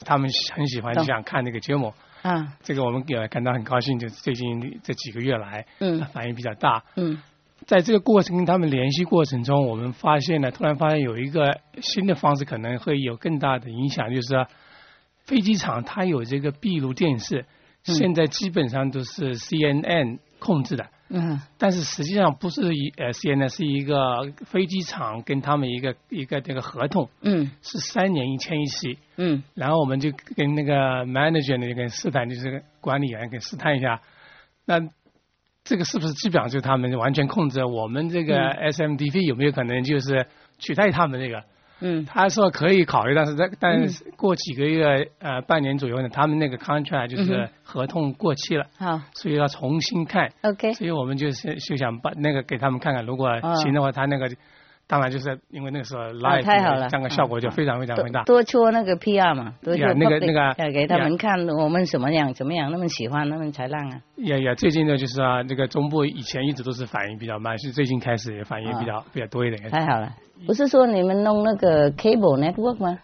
他们很喜欢就想看那个节目啊，这个我们也感到很高兴，就是最近这几个月来，嗯，反应比较大，嗯，在这个过程跟他们联系过程中，我们发现呢，突然发现有一个新的方式可能会有更大的影响，就是飞机场它有这个闭路电视，现在基本上都是 CNN 控制的。嗯，但是实际上不是一呃，C N N 是一个飞机场跟他们一个一个这个合同，嗯，是三年一签一期，嗯，然后我们就跟那个 manager 那个试探，就是管理员给试探一下，那这个是不是基本上就他们完全控制我们这个 S M D V 有没有可能就是取代他们这个？嗯，他说可以考虑，但是在但是过几个月呃半年左右呢，他们那个 contract 就是合同过期了，好，所以要重新看。OK，所以我们就是就想把那个给他们看看，如果行的话，他那个当然就是因为那个时候 live 这样的效果就非常非常大。多戳那个 PR 嘛，多戳那个那个要给他们看我们什么样怎么样，那么喜欢，那么才让啊。也也最近呢就是啊，这个中部以前一直都是反应比较慢，是最近开始反应比较比较多一点。太好了。不是说你们弄那个 cable network 吗？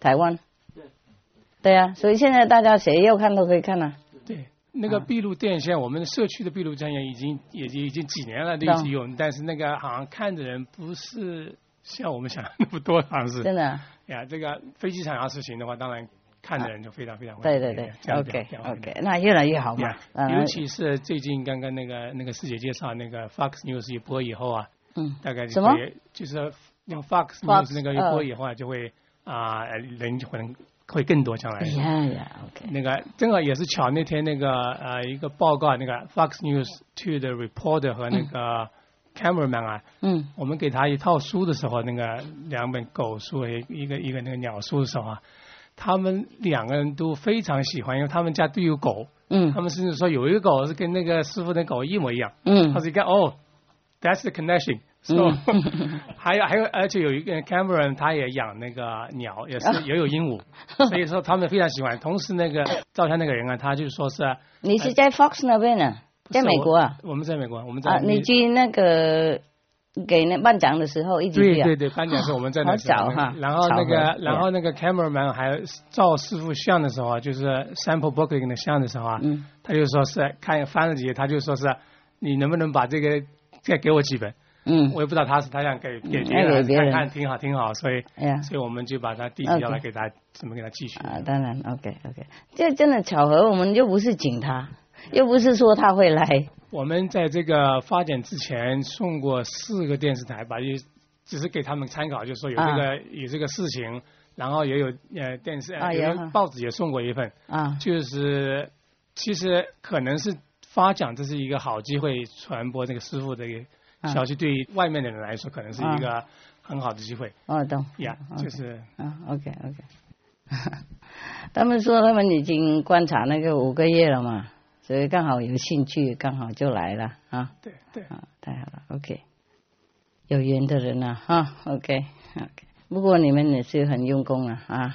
台湾。对。对啊，所以现在大家谁要看都可以看啊。对，那个闭路电线，我们社区的闭路电线已经也已经几年了都一直用，但是那个好像看的人不是像我们想那么多，好像是。真的。呀，这个飞机场要是行的话，当然看的人就非常非常对对对，OK OK，那越来越好嘛。尤其是最近刚刚那个那个师姐介绍那个 Fox News 一播以后啊，嗯，大概什么？就是。用 Fox News 那个一播以后啊，就会啊人就可能会更多将来。那个正好也是巧，那天那个呃一个报告，那个 Fox News Two 的 reporter 和那个 cameraman 啊，嗯，我们给他一套书的时候，那个两本狗书一一个一个那个鸟书的时候啊，他们两个人都非常喜欢，因为他们家都有狗，嗯，他们甚至说有一个狗是跟那个师傅的狗一模一样，嗯，他是一看哦，That's the connection。是吧？还有还有，而且有一个 Cameron，他也养那个鸟，也是也有鹦鹉，所以说他们非常喜欢。同时，那个照相那个人啊，他就说是你是在 Fox 那边呢，在美国啊？我们在美国，我们在。啊，你去那个给那颁奖的时候一起对对对，颁奖时候我们在那找哈。然后那个，然后那个 Cameraman 还照师傅像的时候啊，就是 Sample Booking 的像的时候啊，他就说是看翻了几页，他就说是你能不能把这个再给我几本。嗯，我也不知道他是他想给给别人看看挺好挺好，所以哎呀，所以我们就把他地址要来给他怎么给他继续啊？当然，OK OK，这真的巧合，我们又不是请他，又不是说他会来。我们在这个发展之前送过四个电视台吧，也只是给他们参考，就是说有这个有这个事情，然后也有呃电视啊，有报纸也送过一份。啊，就是其实可能是发奖，这是一个好机会传播这个师傅的。消息对外面的人来说，可能是一个很好的机会。哦，懂。呀，就是。啊，OK OK。他们说他们已经观察那个五个月了嘛，所以刚好有兴趣，刚好就来了啊。对对。啊，太好了，OK。有缘的人啊，哈，OK OK。不过你们也是很用功啊，啊，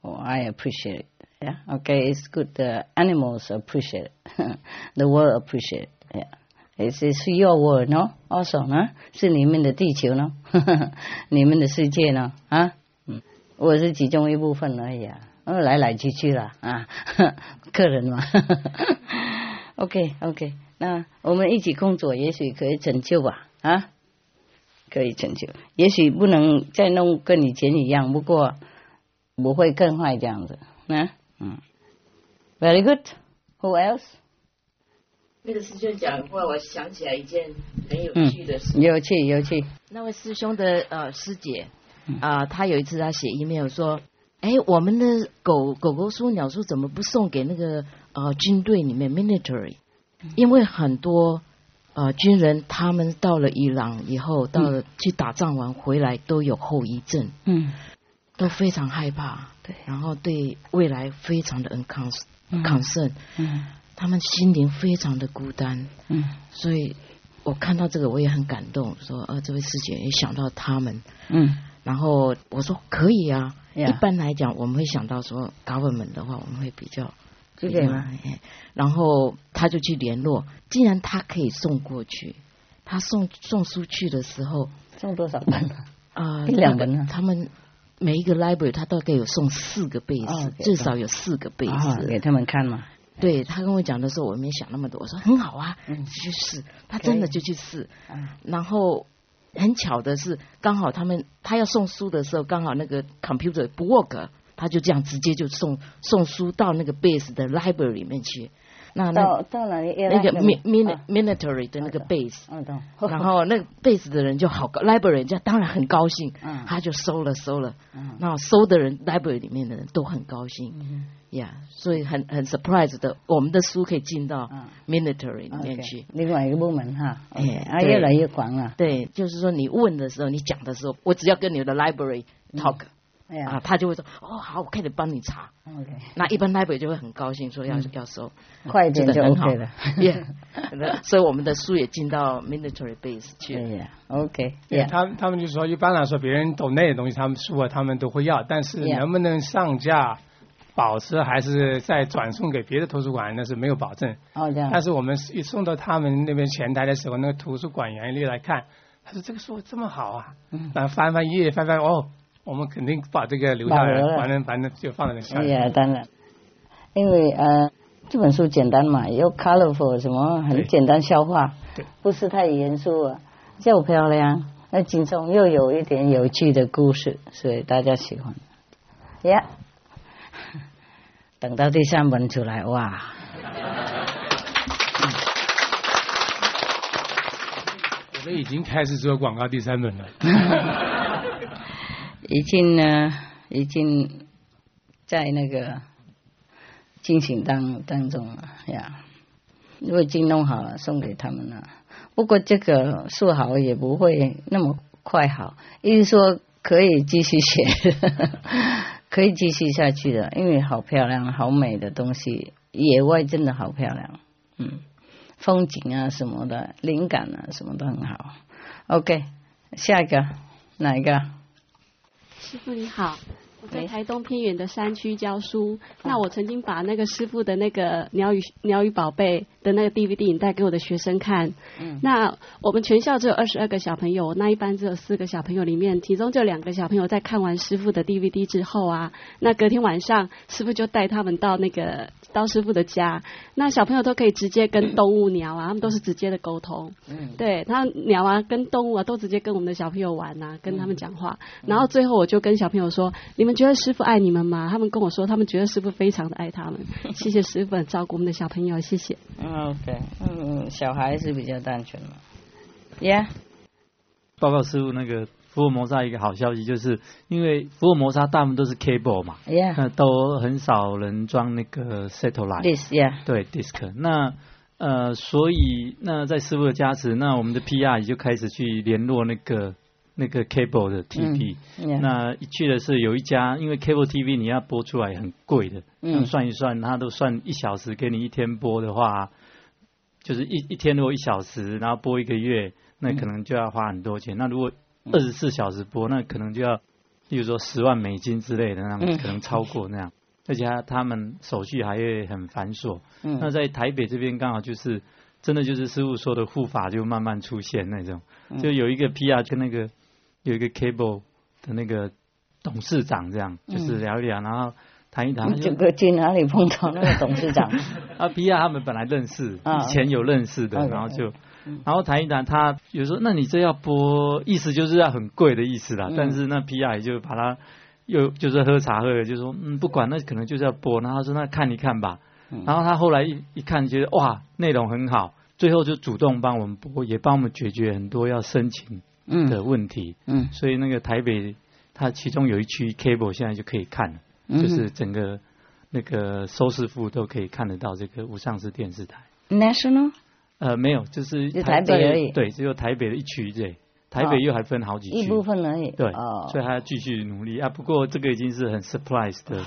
我 I appreciate it. Yeah, OK, it's good. The animals appreciate it. The world appreciate. Yeah. 也是是 your world 呢，also 呢，是你们的地球呢，你们的世界呢，啊，嗯，我是其中一部分而已啊，哦，来来去去了啊，客人嘛，OK OK，那我们一起工作，也许可以拯救吧，啊，可以拯救，也许不能再弄跟以前一样，不过不会更坏这样子，啊，嗯，Very good，Who else？那个师兄讲话，我想起来一件很有趣的事。有趣，有趣。那位师兄的呃师姐啊，他有一次他写 email 说：“哎，我们的狗狗狗书、鸟书怎么不送给那个呃军队里面 military？因为很多呃军人他们到了伊朗以后，到了去打仗完回来都有后遗症，嗯，都非常害怕，对，然后对未来非常的 uncon，concern，嗯，他们心灵非常的孤单，嗯，所以我看到这个我也很感动，说呃这位师姐也想到他们，嗯，然后我说可以啊，一般来讲我们会想到说 government 的话，我们会比较。就这样，然后他就去联络。既然他可以送过去，他送送出去的时候送多少本？啊，一两本呢？他们每一个 library 他大概有送四个贝斯，至少有四个贝斯给他们看嘛。对他跟我讲的时候，我没想那么多，我说很好啊，去试。他真的就去试。然后很巧的是，刚好他们他要送书的时候，刚好那个 computer 不 work。他就这样直接就送送书到那个 base 的 library 里面去，那到到哪里？那个 min min military 的那个 base，然后 那个 base 的人就好高，library 就当然很高兴，他就收了收了，那收的人 library 里面的人都很高兴，呀，所以很很 surprise 的，我们的书可以进到 military 里面去，另外一个部门哈，哎，啊越来越广了，对，就是说你问的时候，你讲的时候，我只要跟你的 library talk。啊，他就会说哦，好，我开始帮你查。OK，那一般 library 就会很高兴，说要要收，快一点就 OK 了。Yeah，所以我们的书也进到 military base 去了。OK，他他们就说，一般来说，别人懂那些东西，他们书啊，他们都会要，但是能不能上架、保持，还是再转送给别的图书馆，那是没有保证。哦，这样。但是我们一送到他们那边前台的时候，那个图书馆员一来看，他说这个书这么好啊，然后翻翻页，翻翻哦。我们肯定把这个留下来，反正反正就放在那下。哎呀，当然，因为呃，这本书简单嘛，又 colorful，什么很简单消化，不是太严肃啊，又漂亮，那其中又有一点有趣的故事，所以大家喜欢。呀，等到第三本出来，哇！我们已经开始做广告第三本了。已经呢，已经在那个进行当当中了呀。我已经弄好了，送给他们了。不过这个说好也不会那么快好，意思说可以继续写，可以继续下去的，因为好漂亮、好美的东西，野外真的好漂亮。嗯，风景啊什么的，灵感啊什么都很好。OK，下一个哪一个？师傅你好，我在台东偏远的山区教书。那我曾经把那个师傅的那个鸟语鸟语宝贝的那个 DVD 影带给我的学生看。嗯。那我们全校只有二十二个小朋友，那一班只有四个小朋友里面，其中就两个小朋友在看完师傅的 DVD 之后啊，那隔天晚上师傅就带他们到那个。刀师傅的家，那小朋友都可以直接跟动物鸟啊，他们都是直接的沟通。嗯，对他鸟啊跟动物啊都直接跟我们的小朋友玩啊，跟他们讲话。然后最后我就跟小朋友说：“你们觉得师傅爱你们吗？”他们跟我说，他们觉得师傅非常的爱他们。谢谢师傅照顾我们的小朋友，谢谢。嗯，OK，嗯，小孩是比较单纯嘛。Yeah。报告师傅那个。福尔摩沙一个好消息，就是因为福尔摩沙大部分都是 cable 嘛，那都很少人装那个 satellite。对 disk。那呃，所以那在师傅的加持，那我们的 PR 也就开始去联络那个那个 cable 的 TV。那一去的是有一家，因为 cable TV 你要播出来很贵的，嗯。算一算，他都算一小时给你一天播的话，就是一一天如果一小时，然后播一个月，那可能就要花很多钱。那如果二十四小时播，那可能就要，例如说十万美金之类的，那可能超过那样，而且他们手续还会很繁琐。那在台北这边刚好就是，真的就是师傅说的护法就慢慢出现那种，就有一个 PR 跟那个有一个 Cable 的那个董事长这样，就是聊一聊，然后谈一谈。这个去哪里碰到那个董事长？啊皮亚他们本来认识，以前有认识的，然后就。然后谈一谈，他有时候，那你这要播，意思就是要很贵的意思啦。但是那 P.R. 就把他又就是喝茶喝，就说嗯不管，那可能就是要播。然后他说那看一看吧。然后他后来一一看，觉得哇内容很好，最后就主动帮我们播，也帮我们解决很多要申请的问题。嗯，所以那个台北，它其中有一区 Cable 现在就可以看了，就是整个那个收视户都可以看得到这个无上市电视台。National。呃，没有，就是台北而已。对，只有台北的一区对。台北又还分好几区。一部分而已。对，所以他要继续努力啊。不过这个已经是很 surprise 的。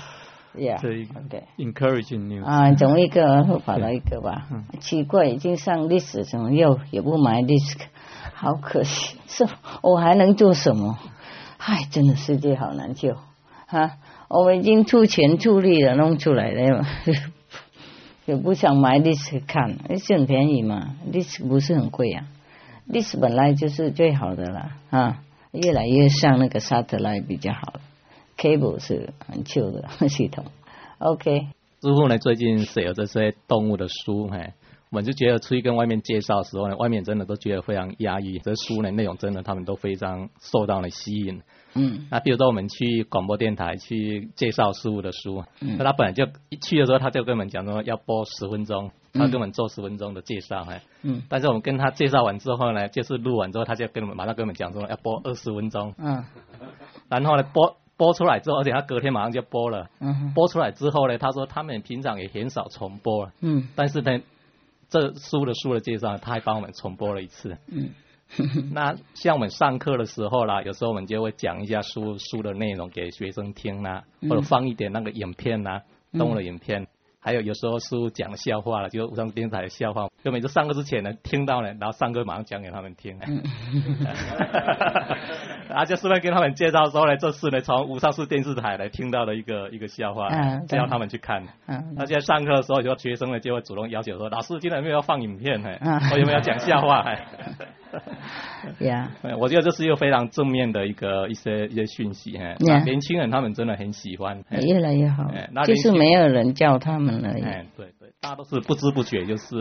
这一个 encouraging news 啊，总一个会跑到一个吧。奇怪，已经上历史，怎么又也不买 disc？好可惜，是我还能做什么？嗨，真的世界好难救啊！我们已经出钱出力了，弄出来了，也不想买 disc 看，是很便宜嘛，disc 不是很贵啊，disc 本来就是最好的了啊，越来越像那个 satellite 比较好。Cable 是很旧的 系统。OK，师傅呢最近写了这些动物的书，嘿，我们就觉得出去跟外面介绍的时候呢，外面真的都觉得非常压抑。这书呢内容真的他们都非常受到了吸引。嗯。那比如说我们去广播电台去介绍师傅的书，那他本来就一去的时候他就跟我们讲说要播十分钟，他跟我们做十分钟的介绍，嘿。嗯。但是我们跟他介绍完之后呢，就是录完之后他就跟我们马上跟我们讲说要播二十分钟。嗯。然后呢播。播出来之后，而且他隔天马上就播了。嗯。播出来之后呢，他说他们平常也很少重播了。嗯。但是呢，这书的书的介绍，他还帮我们重播了一次。嗯。那像我们上课的时候啦，有时候我们就会讲一下书书的内容给学生听啦，或者放一点那个影片呐，动物的影片。还有有时候师傅讲笑话了，就上电视台的笑话，就每次上课之前呢听到呢，然后上课马上讲给他们听。啊，就顺便跟他们介绍说呢，这是呢从五上市电视台来听到的一个一个笑话，叫他们去看。嗯。那现在上课的时候，有学生呢就会主动要求说，老师今天有没有要放影片？哎，我有没有要讲笑话？哎。呀。我觉得这是一个非常正面的一个一些一些讯息。哎。年轻人他们真的很喜欢。越来越好。就是没有人叫他们。哎，对对，大家都是不知不觉就是，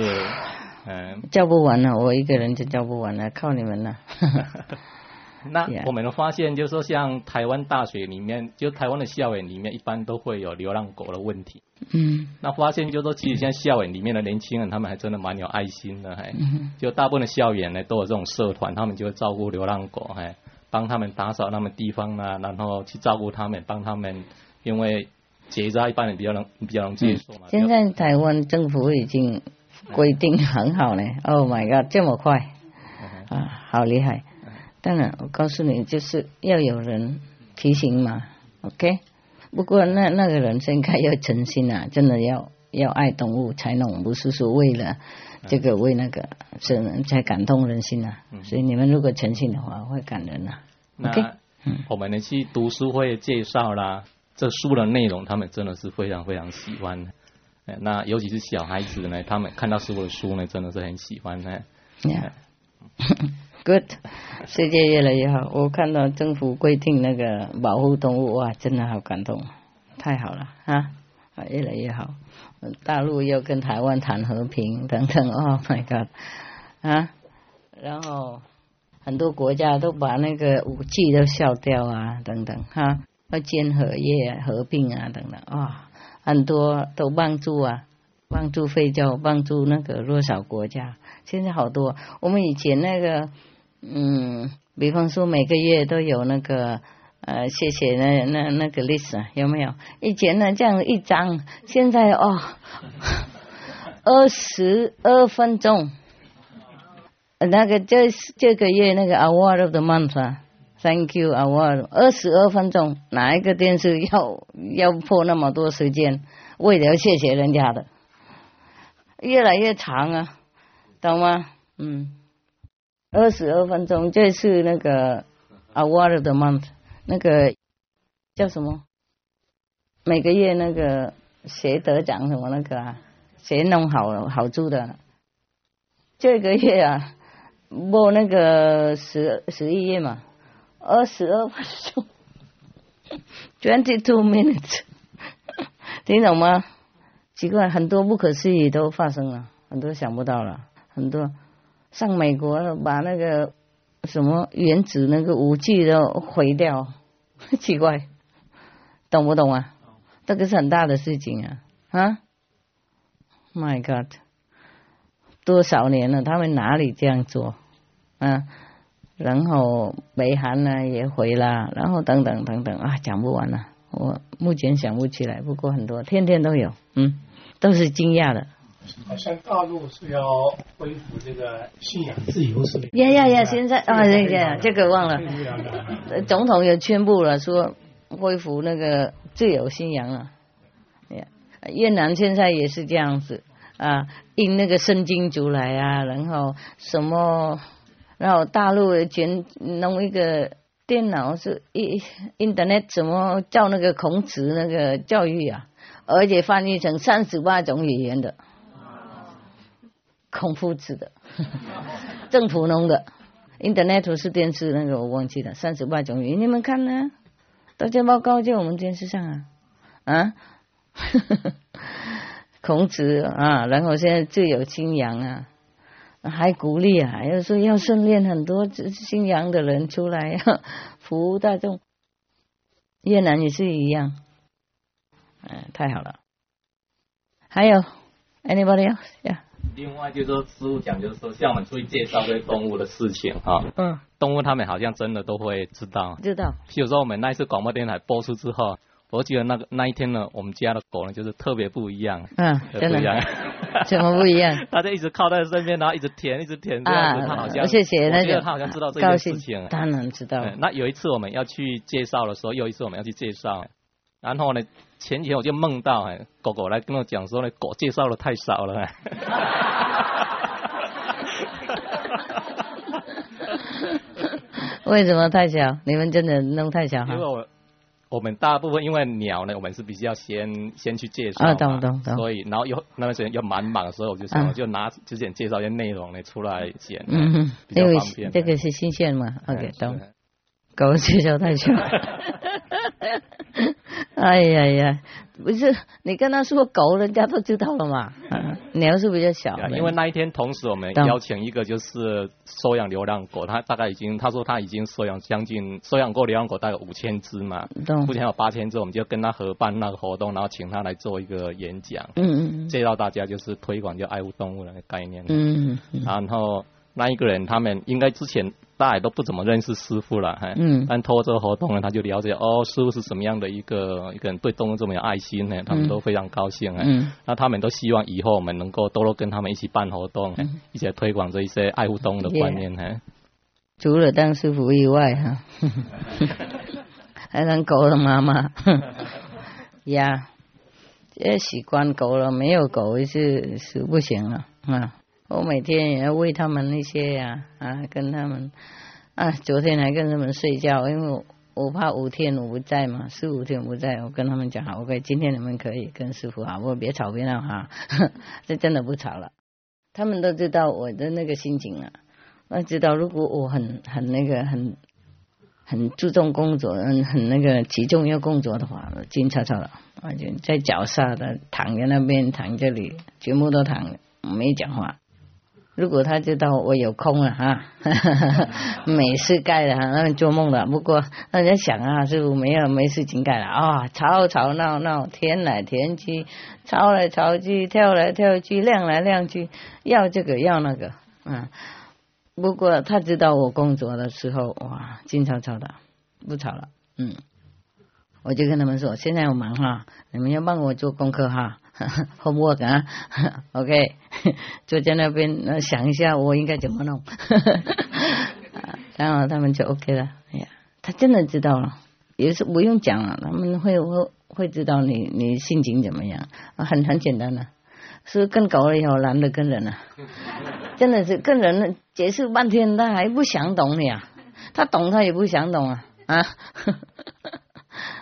嗯，叫不完了，我一个人就叫不完了，靠你们了。那 我们发现，就是说，像台湾大学里面，就台湾的校园里面，一般都会有流浪狗的问题。嗯。那发现，就是说，其实现在校园里面的年轻人，他们还真的蛮有爱心的，还，就大部分的校园呢，都有这种社团，他们就会照顾流浪狗，还帮他们打扫他们地方啊，然后去照顾他们，帮他们，因为。结扎一般人比较能比较能接受嘛。现在台湾政府已经规定很好呢。Oh my god，这么快啊，好厉害！当然，我告诉你，就是要有人提醒嘛。OK，不过那那个人应该要诚心啊，真的要要爱动物才能，不是说为了这个为那个是才感动人心啊。所以你们如果诚心的话，会感人啊。OK，我们呢去读书会介绍啦。这书的内容，他们真的是非常非常喜欢的。那尤其是小孩子呢，他们看到师傅的书呢，真的是很喜欢的。Good，世界越来越好。我看到政府规定那个保护动物，哇，真的好感动，太好了啊！越来越好。大陆要跟台湾谈和平等等，Oh my God！啊，然后很多国家都把那个武器都消掉啊，等等哈。要建合业合并啊，等等啊，很多都帮助啊，帮助非洲，帮助那个弱小国家。现在好多，我们以前那个，嗯，比方说每个月都有那个呃，谢谢那那那个 list 有没有？以前呢这样一张，现在哦，二十二分钟，那个这这个月那个 award of the month 啊。Thank you 啊，我二十二分钟，哪一个电视要要破那么多时间？为了谢谢人家的，越来越长啊，懂吗？嗯，二十二分钟，这是那个 Award 的 month，那个叫什么？每个月那个谁得奖什么那个啊？谁弄好好做的？这个月啊，播那个十十一月嘛。二十二分钟，twenty two minutes，听懂吗？奇怪，很多不可思议都发生了，很多想不到了，很多上美国把那个什么原子那个武器都毁掉，奇怪，懂不懂啊？这个是很大的事情啊啊！My God，多少年了，他们哪里这样做啊？然后北韩呢也回了，然后等等等等啊，讲不完了，我目前想不起来，不过很多，天天都有，嗯，都是惊讶的，好像大陆是要恢复这个信仰自由，是的。呀呀呀！现在啊，这个这个忘了，总统也宣布了，说恢复那个自由信仰了。越南现在也是这样子啊，印那个圣经出来啊，然后什么，然后大陆全弄一个电脑是一 internet 怎么叫那个孔子那个教育啊，而且翻译成三十八种语言的。孔夫子的，政府弄的，Internet 是电视那个我忘记了，三十八种语言，你们看呢？大家报告在我们电视上啊。啊，孔子啊，然后现在自有信仰啊，还鼓励啊，要说要训练很多信仰的人出来服务大众，越南也是一样，嗯，太好了。还有 anybody else？呀？另外就是说，师傅讲就是说，像我们出去介绍这些动物的事情哈，嗯，动物他们好像真的都会知道，知道。譬如说我们那一次广播电台播出之后，我记得那个那一天呢，我们家的狗呢就是特别不一样，嗯，真的，怎么不一样？它就一直靠在身边，然后一直舔，一直舔这样子，它好像，谢谢，我觉得它好像知道这件事情，当然知道。那有一次我们要去介绍的时候，又一次我们要去介绍，然后呢？前几天我就梦到，哎，狗狗来跟我讲说呢，狗介绍的太少了。为什么太小？你们真的弄太小？因为我我们大部分因为鸟呢，我们是必须要先先去介绍啊，懂懂懂。所以然后又那段时间又蛮忙的时候，我就想就拿之前介绍一些内容呢出来剪，嗯比较方便。这个是新鲜嘛？OK，懂。狗介绍太小。哎呀呀，不是你跟他说狗，人家都知道了嘛。鸟是比较小，因为那一天同时我们邀请一个就是收养流浪狗，他大概已经他说他已经收养将近收养过流浪狗大概五千只嘛，目前有八千只，我们就跟他合办那个活动，然后请他来做一个演讲，嗯嗯，介绍大家就是推广就爱护动物那个概念，嗯嗯，然后那一个人他们应该之前。大家都不怎么认识师傅了，哈，嗯，但通过这个活动呢，他就了解哦，师傅是什么样的一个一个人，对动物这么有爱心呢？他们都非常高兴，嗯，那他们都希望以后我们能够多多跟他们一起办活动，一起推广这一些爱护动物的观念，哈。除了当师傅以外，哈，还当狗的妈妈，呀，也习惯狗了，没有狗是是不行了，啊。我每天也要喂他们那些呀，啊，跟他们啊，昨天还跟他们睡觉，因为我我怕五天我不在嘛，四五天不在，我跟他们讲好，OK，今天你们可以跟师傅啊，我别吵别闹哈，这真的不吵了。他们都知道我的那个心情啊，那知道如果我很很那个很很注重工作，嗯很那个集中要工作的话，静悄悄的，我就在脚下的躺在那边躺这里，全部都躺，没讲话。如果他知道我有空了哈，没事干了，那做梦了。不过大家想啊，师傅没有没事情干了啊，吵吵闹闹，填来填去，吵来吵去，跳来跳去，亮来亮去，要这个要那个，嗯。不过他知道我工作的时候，哇，静悄悄的，不吵了，嗯。我就跟他们说，现在我忙哈，你们要帮我做功课哈。Homework 啊，OK，就在那边想一下我应该怎么弄，然后他们就 OK 了。哎呀，他真的知道了，也是不用讲了，他们会会会知道你你心情怎么样，很很简单的，是跟狗以后懒得跟人了，真的是跟人解释半天他还不想懂你啊，他懂他也不想懂啊啊，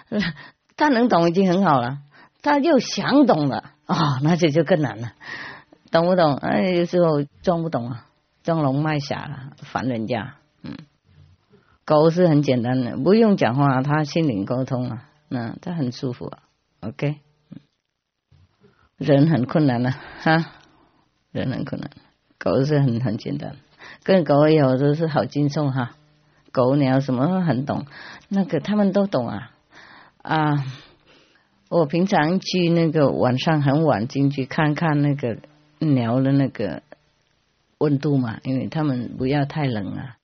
他能懂已经很好了。他又想懂了。啊，那这就更难了，懂不懂？哎，有时候装不懂啊，装聋卖傻了，烦人家。嗯，狗是很简单的，不用讲话，他心灵沟通啊，那他很舒服啊。OK，人很困难的哈，人很困难，狗是很很简单，跟狗有都是好轻松哈。狗鸟什么很懂，那个他们都懂啊。啊。我平常去那个晚上很晚进去看看那个鸟的那个温度嘛，因为他们不要太冷啊，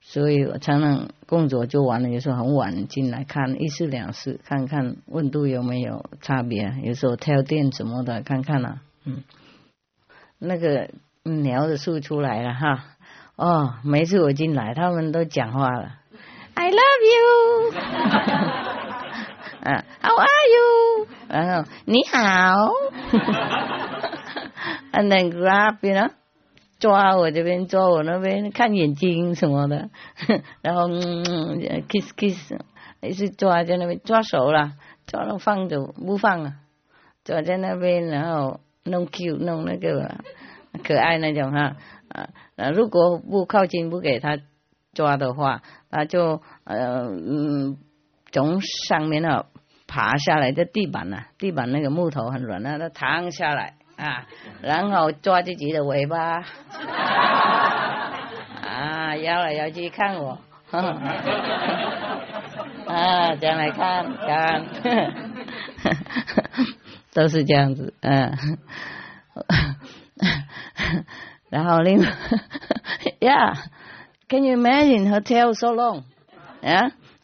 所以我常常工作就完了，有时候很晚进来看一次两次，看看温度有没有差别，有时候跳电什么的看看啊，嗯，那个鸟的树出来了哈。哦，每次我进来，他们都讲话了。I love you，，How are you？然后你好，and then grab，you know，抓我这边，抓我那边，看眼睛什么的，然后嗯 kiss kiss，一直抓在那边，抓手了，抓了放着不放啊，抓在那边，然后弄 Q 弄那个可爱那种哈。啊，那如果不靠近不给他抓的话，他就呃嗯从上面啊爬下来，的地板呐，地板那个木头很软啊，他躺下来。啊，然后抓自己的尾巴，啊，摇来摇去看我，啊，这样来看，看，都是这样子，嗯，然后另外，Yeah，Can you imagine her tail so long?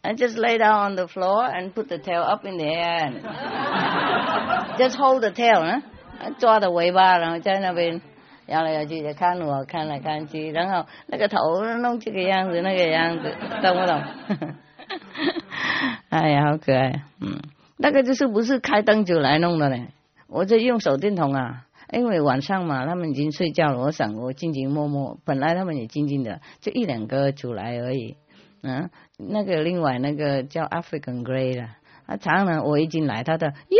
Yeah, I just lay down on the floor and put the tail up in the air, just hold the tail, 呢抓着尾巴，然后在那边摇来摇去的看我，看来看去，然后那个头弄这个样子，那个样子，懂不懂？哎呀，好可爱，嗯，那个就是不是开灯就来弄的嘞？我就用手电筒啊，因为晚上嘛，他们已经睡觉了，我想我静静默默，本来他们也静静的，就一两个出来而已，嗯，那个另外那个叫 African Grey 的，他常常我一进来，他的哟。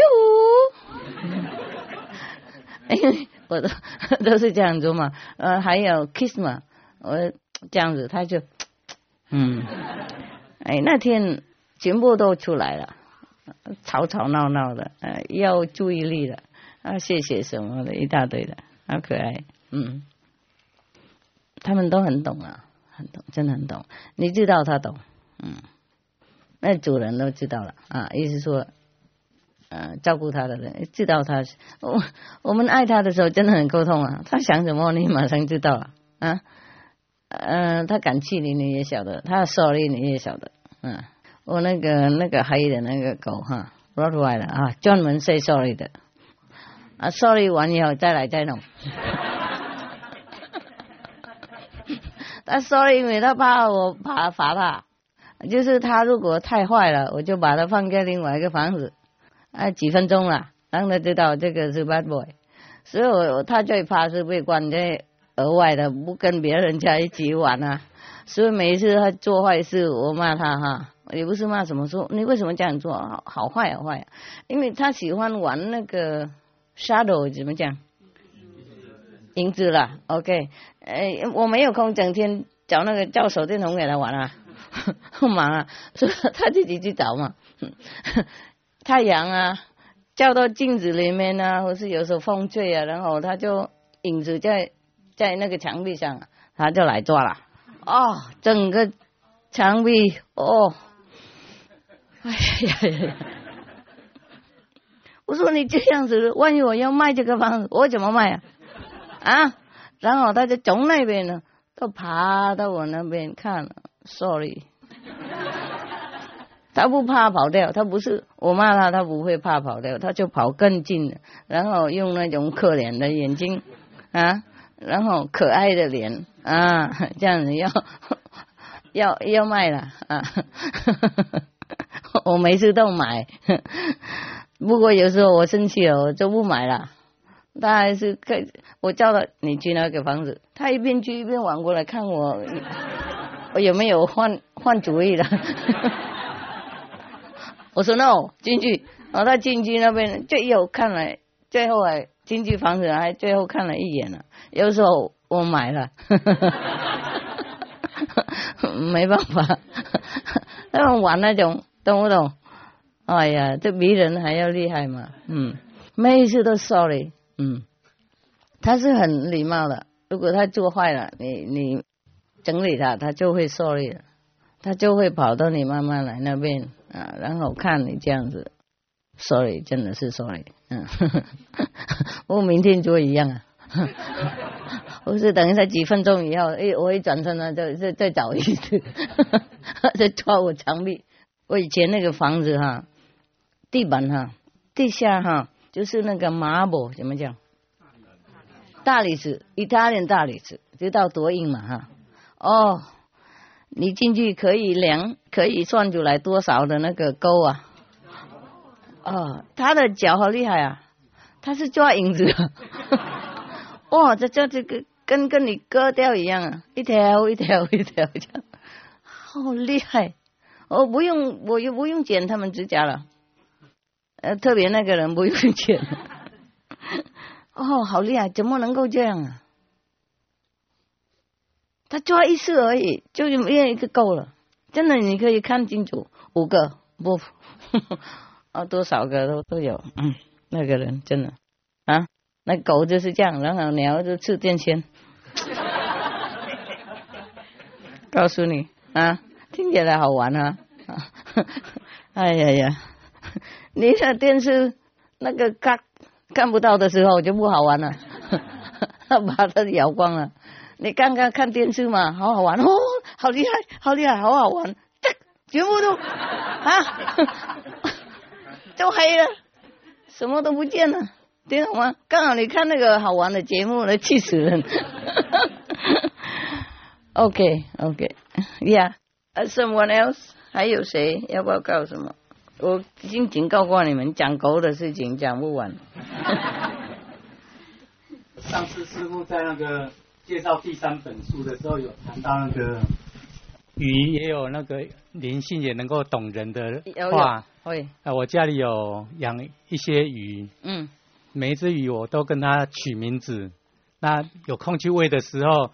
我都都是这样子嘛，呃，还有 kiss 嘛，我这样子，他就，嗯，哎，那天全部都出来了，吵吵闹闹的，呃，要注意力的，啊，谢谢什么的，一大堆的，好可爱，嗯，他们都很懂啊，很懂，真的很懂，你知道他懂，嗯，那主人都知道了啊，意思说。呃，照顾他的人知道他，我我们爱他的时候真的很沟通啊。他想什么，你马上知道了啊。嗯，他敢气你，你也晓得；他 sorry，你也晓得。嗯，我那个那个黑的那个狗哈，Rottweiler 啊，专门 say sorry 的。啊，sorry 完以后再来再弄。他说因为他怕我怕罚他，就是他如果太坏了，我就把他放在另外一个房子。啊，几分钟了，让他知道这个是 bad boy，所以我他最怕是被关在额外的，不跟别人家一起玩啊。所以每一次他做坏事，我骂他哈，也不是骂什么，说你为什么这样做，好好坏好坏，因为他喜欢玩那个 shadow 怎么讲，影子了，OK，哎，我没有空，整天找那个叫手电筒给他玩啊，很 忙啊，所以他自己去找嘛。太阳啊，照到镜子里面啊，或是有时候风吹啊，然后他就影子在在那个墙壁上，他就来抓了。哦，整个墙壁哦，哎呀呀！我说你这样子，万一我要卖这个房子，我怎么卖啊？啊！然后他就从那边呢，都爬到我那边看了，sorry。他不怕跑掉，他不是我骂他，他不会怕跑掉，他就跑更近了，然后用那种可怜的眼睛啊，然后可爱的脸啊，这样子要 要要卖了啊，我每次都买，不过有时候我生气了，我就不买了。他还是可，我叫他你去那个房子，他一边去一边往过来看我，我有没有换换主意了？我说 no 进去，然后他进去那边最后看了，最后还进去房子还最后看了一眼了。有时候我买了，没办法，那种玩那种懂不懂？哎呀，这比人还要厉害嘛，嗯，每一次都 sorry，嗯，他是很礼貌的。如果他做坏了，你你整理他，他就会 sorry 了，他就会跑到你妈妈来那边。啊，然后看你这样子，sorry，真的是 sorry，嗯，我明天就一样啊，我是等一下几分钟以后，哎，我一转身呢，再再再找一次，再抓我墙壁。我以前那个房子哈，地板哈，地下哈，就是那个 marble 怎么讲？大理石，意大利大理石，知道多硬嘛哈？哦，你进去可以量，可以算出来多少的那个钩啊？哦，他的脚好厉害啊，他是抓影子，哇，这这这个跟跟你割掉一样啊，一条一条一条这样，好厉害！哦不用，我又不用剪他们指甲了，呃，特别那个人不用钱。哦，好厉害！怎么能够这样啊？他抓一次而已，就一一个够了。真的，你可以看清楚，五个不，啊，多少个都都有。嗯，那个人真的啊，那狗就是这样，然后鸟就吃电线。告诉你啊，听起来好玩啊！哎呀呀，你的电视那个嘎。看不到的时候就不好玩了，把它摇光了。你刚刚看电视嘛，好好玩哦，好厉害，好厉害，好好玩，这全部都啊，都黑了，什么都不见了，听懂吗？刚好你看那个好玩的节目了，气死人。OK，OK，Yeah，someone else，还有谁要报告什么？我已经警告过你们，讲狗的事情讲不完。上次师傅在那个介绍第三本书的时候，有谈到那个鱼也有那个灵性，也能够懂人的话。会。啊，我家里有养一些鱼。嗯。每一只鱼我都跟它取名字，那有空去喂的时候，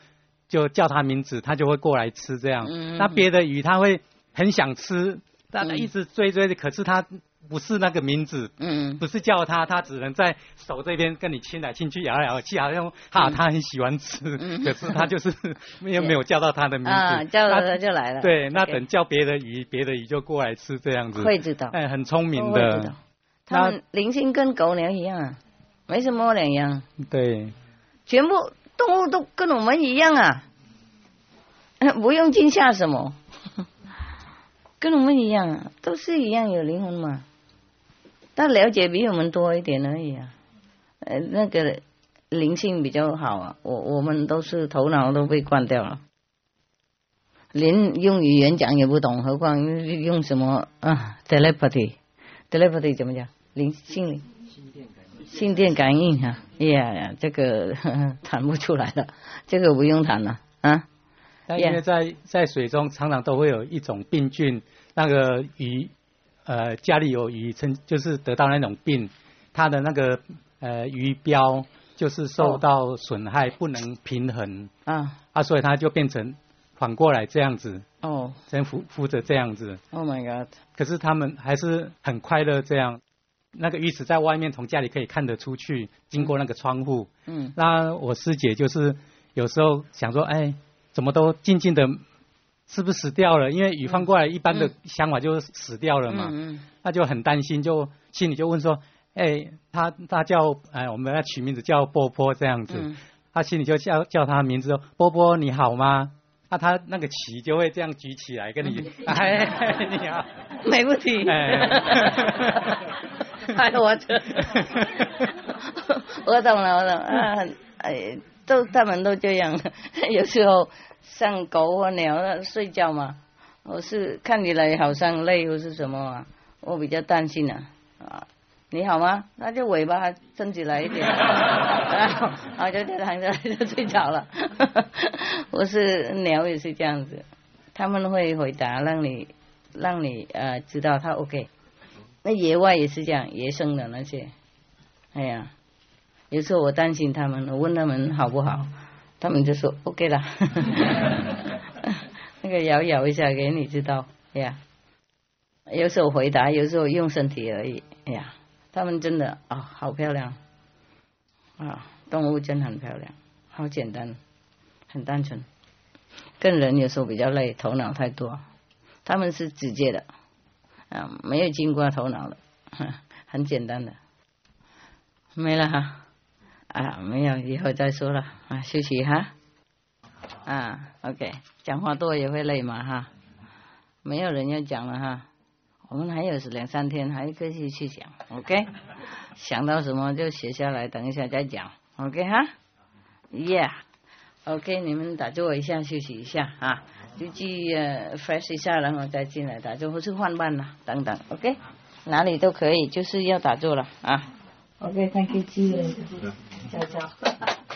就叫它名字，它就会过来吃这样。嗯。那别的鱼它会很想吃。大家一直追追的，可是他不是那个名字，嗯，不是叫他，他只能在手这边跟你亲来亲去，咬来咬去，好像哈，他很喜欢吃，可是他就是又没有叫到他的名字，啊，叫了他就来了。对，那等叫别的鱼，别的鱼就过来吃这样子。会知道。哎，很聪明的。他们灵性跟狗娘一样啊，没什么两样。对。全部动物都跟我们一样啊，不用惊吓什么。跟我们一样啊，都是一样有灵魂嘛，但了解比我们多一点而已啊。呃，那个灵性比较好啊，我我们都是头脑都被灌掉了，连用语言讲也不懂，何况用什么啊？telepathy，telepathy 怎么讲？灵性灵心电感应，心电感应啊！哎呀，这个 谈不出来了，这个不用谈了啊。但因为在在水中常常都会有一种病菌，那个鱼，呃，家里有鱼，成就是得到那种病，它的那个呃鱼标就是受到损害，不能平衡啊啊，所以它就变成反过来这样子哦，先扶扶着这样子。Oh my god！可是他们还是很快乐这样，那个鱼池在外面从家里可以看得出去，经过那个窗户。嗯。那我师姐就是有时候想说，哎。怎么都静静的，是不是死掉了？因为雨放过来，一般的想法就是死掉了嘛，那就很担心，就心里就问说：“哎，他他叫哎，我们要取名字叫波波这样子。”他心里就叫叫他名字说：“波波你好吗？”那他那个旗就会这样举起来跟你，哎，你好，没问题。哎，我 我懂了，我懂啊，哎。都他们都这样，有时候像狗或鸟睡觉嘛，我是看起来好像累或是什么啊，我比较担心啊啊，你好吗？那就尾巴伸起来一点，啊就躺着就睡着了。我是鸟也是这样子，他们会回答让你让你呃知道他 OK。那野外也是这样，野生的那些，哎呀。有时候我担心他们，我问他们好不好，他们就说 OK 了。那个摇摇一下给你知道，哎呀，有时候回答，有时候用身体而已。哎呀，他们真的啊，好漂亮。啊，动物真很漂亮，好简单，很单纯。跟人有时候比较累，头脑太多，他们是直接的，啊，没有经过头脑的，很简单的，没了哈。啊，没有，以后再说了啊，休息哈。啊，OK，讲话多也会累嘛哈。没有人要讲了哈，我们还有两三天，还可以去讲，OK。想到什么就写下来，等一下再讲，OK 哈。Yeah，OK，你们打坐一下，休息一下啊，就去呃 fresh 一下，然后再进来打坐或是换班啦，等等，OK，哪里都可以，就是要打坐了啊。OK，Thank you，谢谢，再见。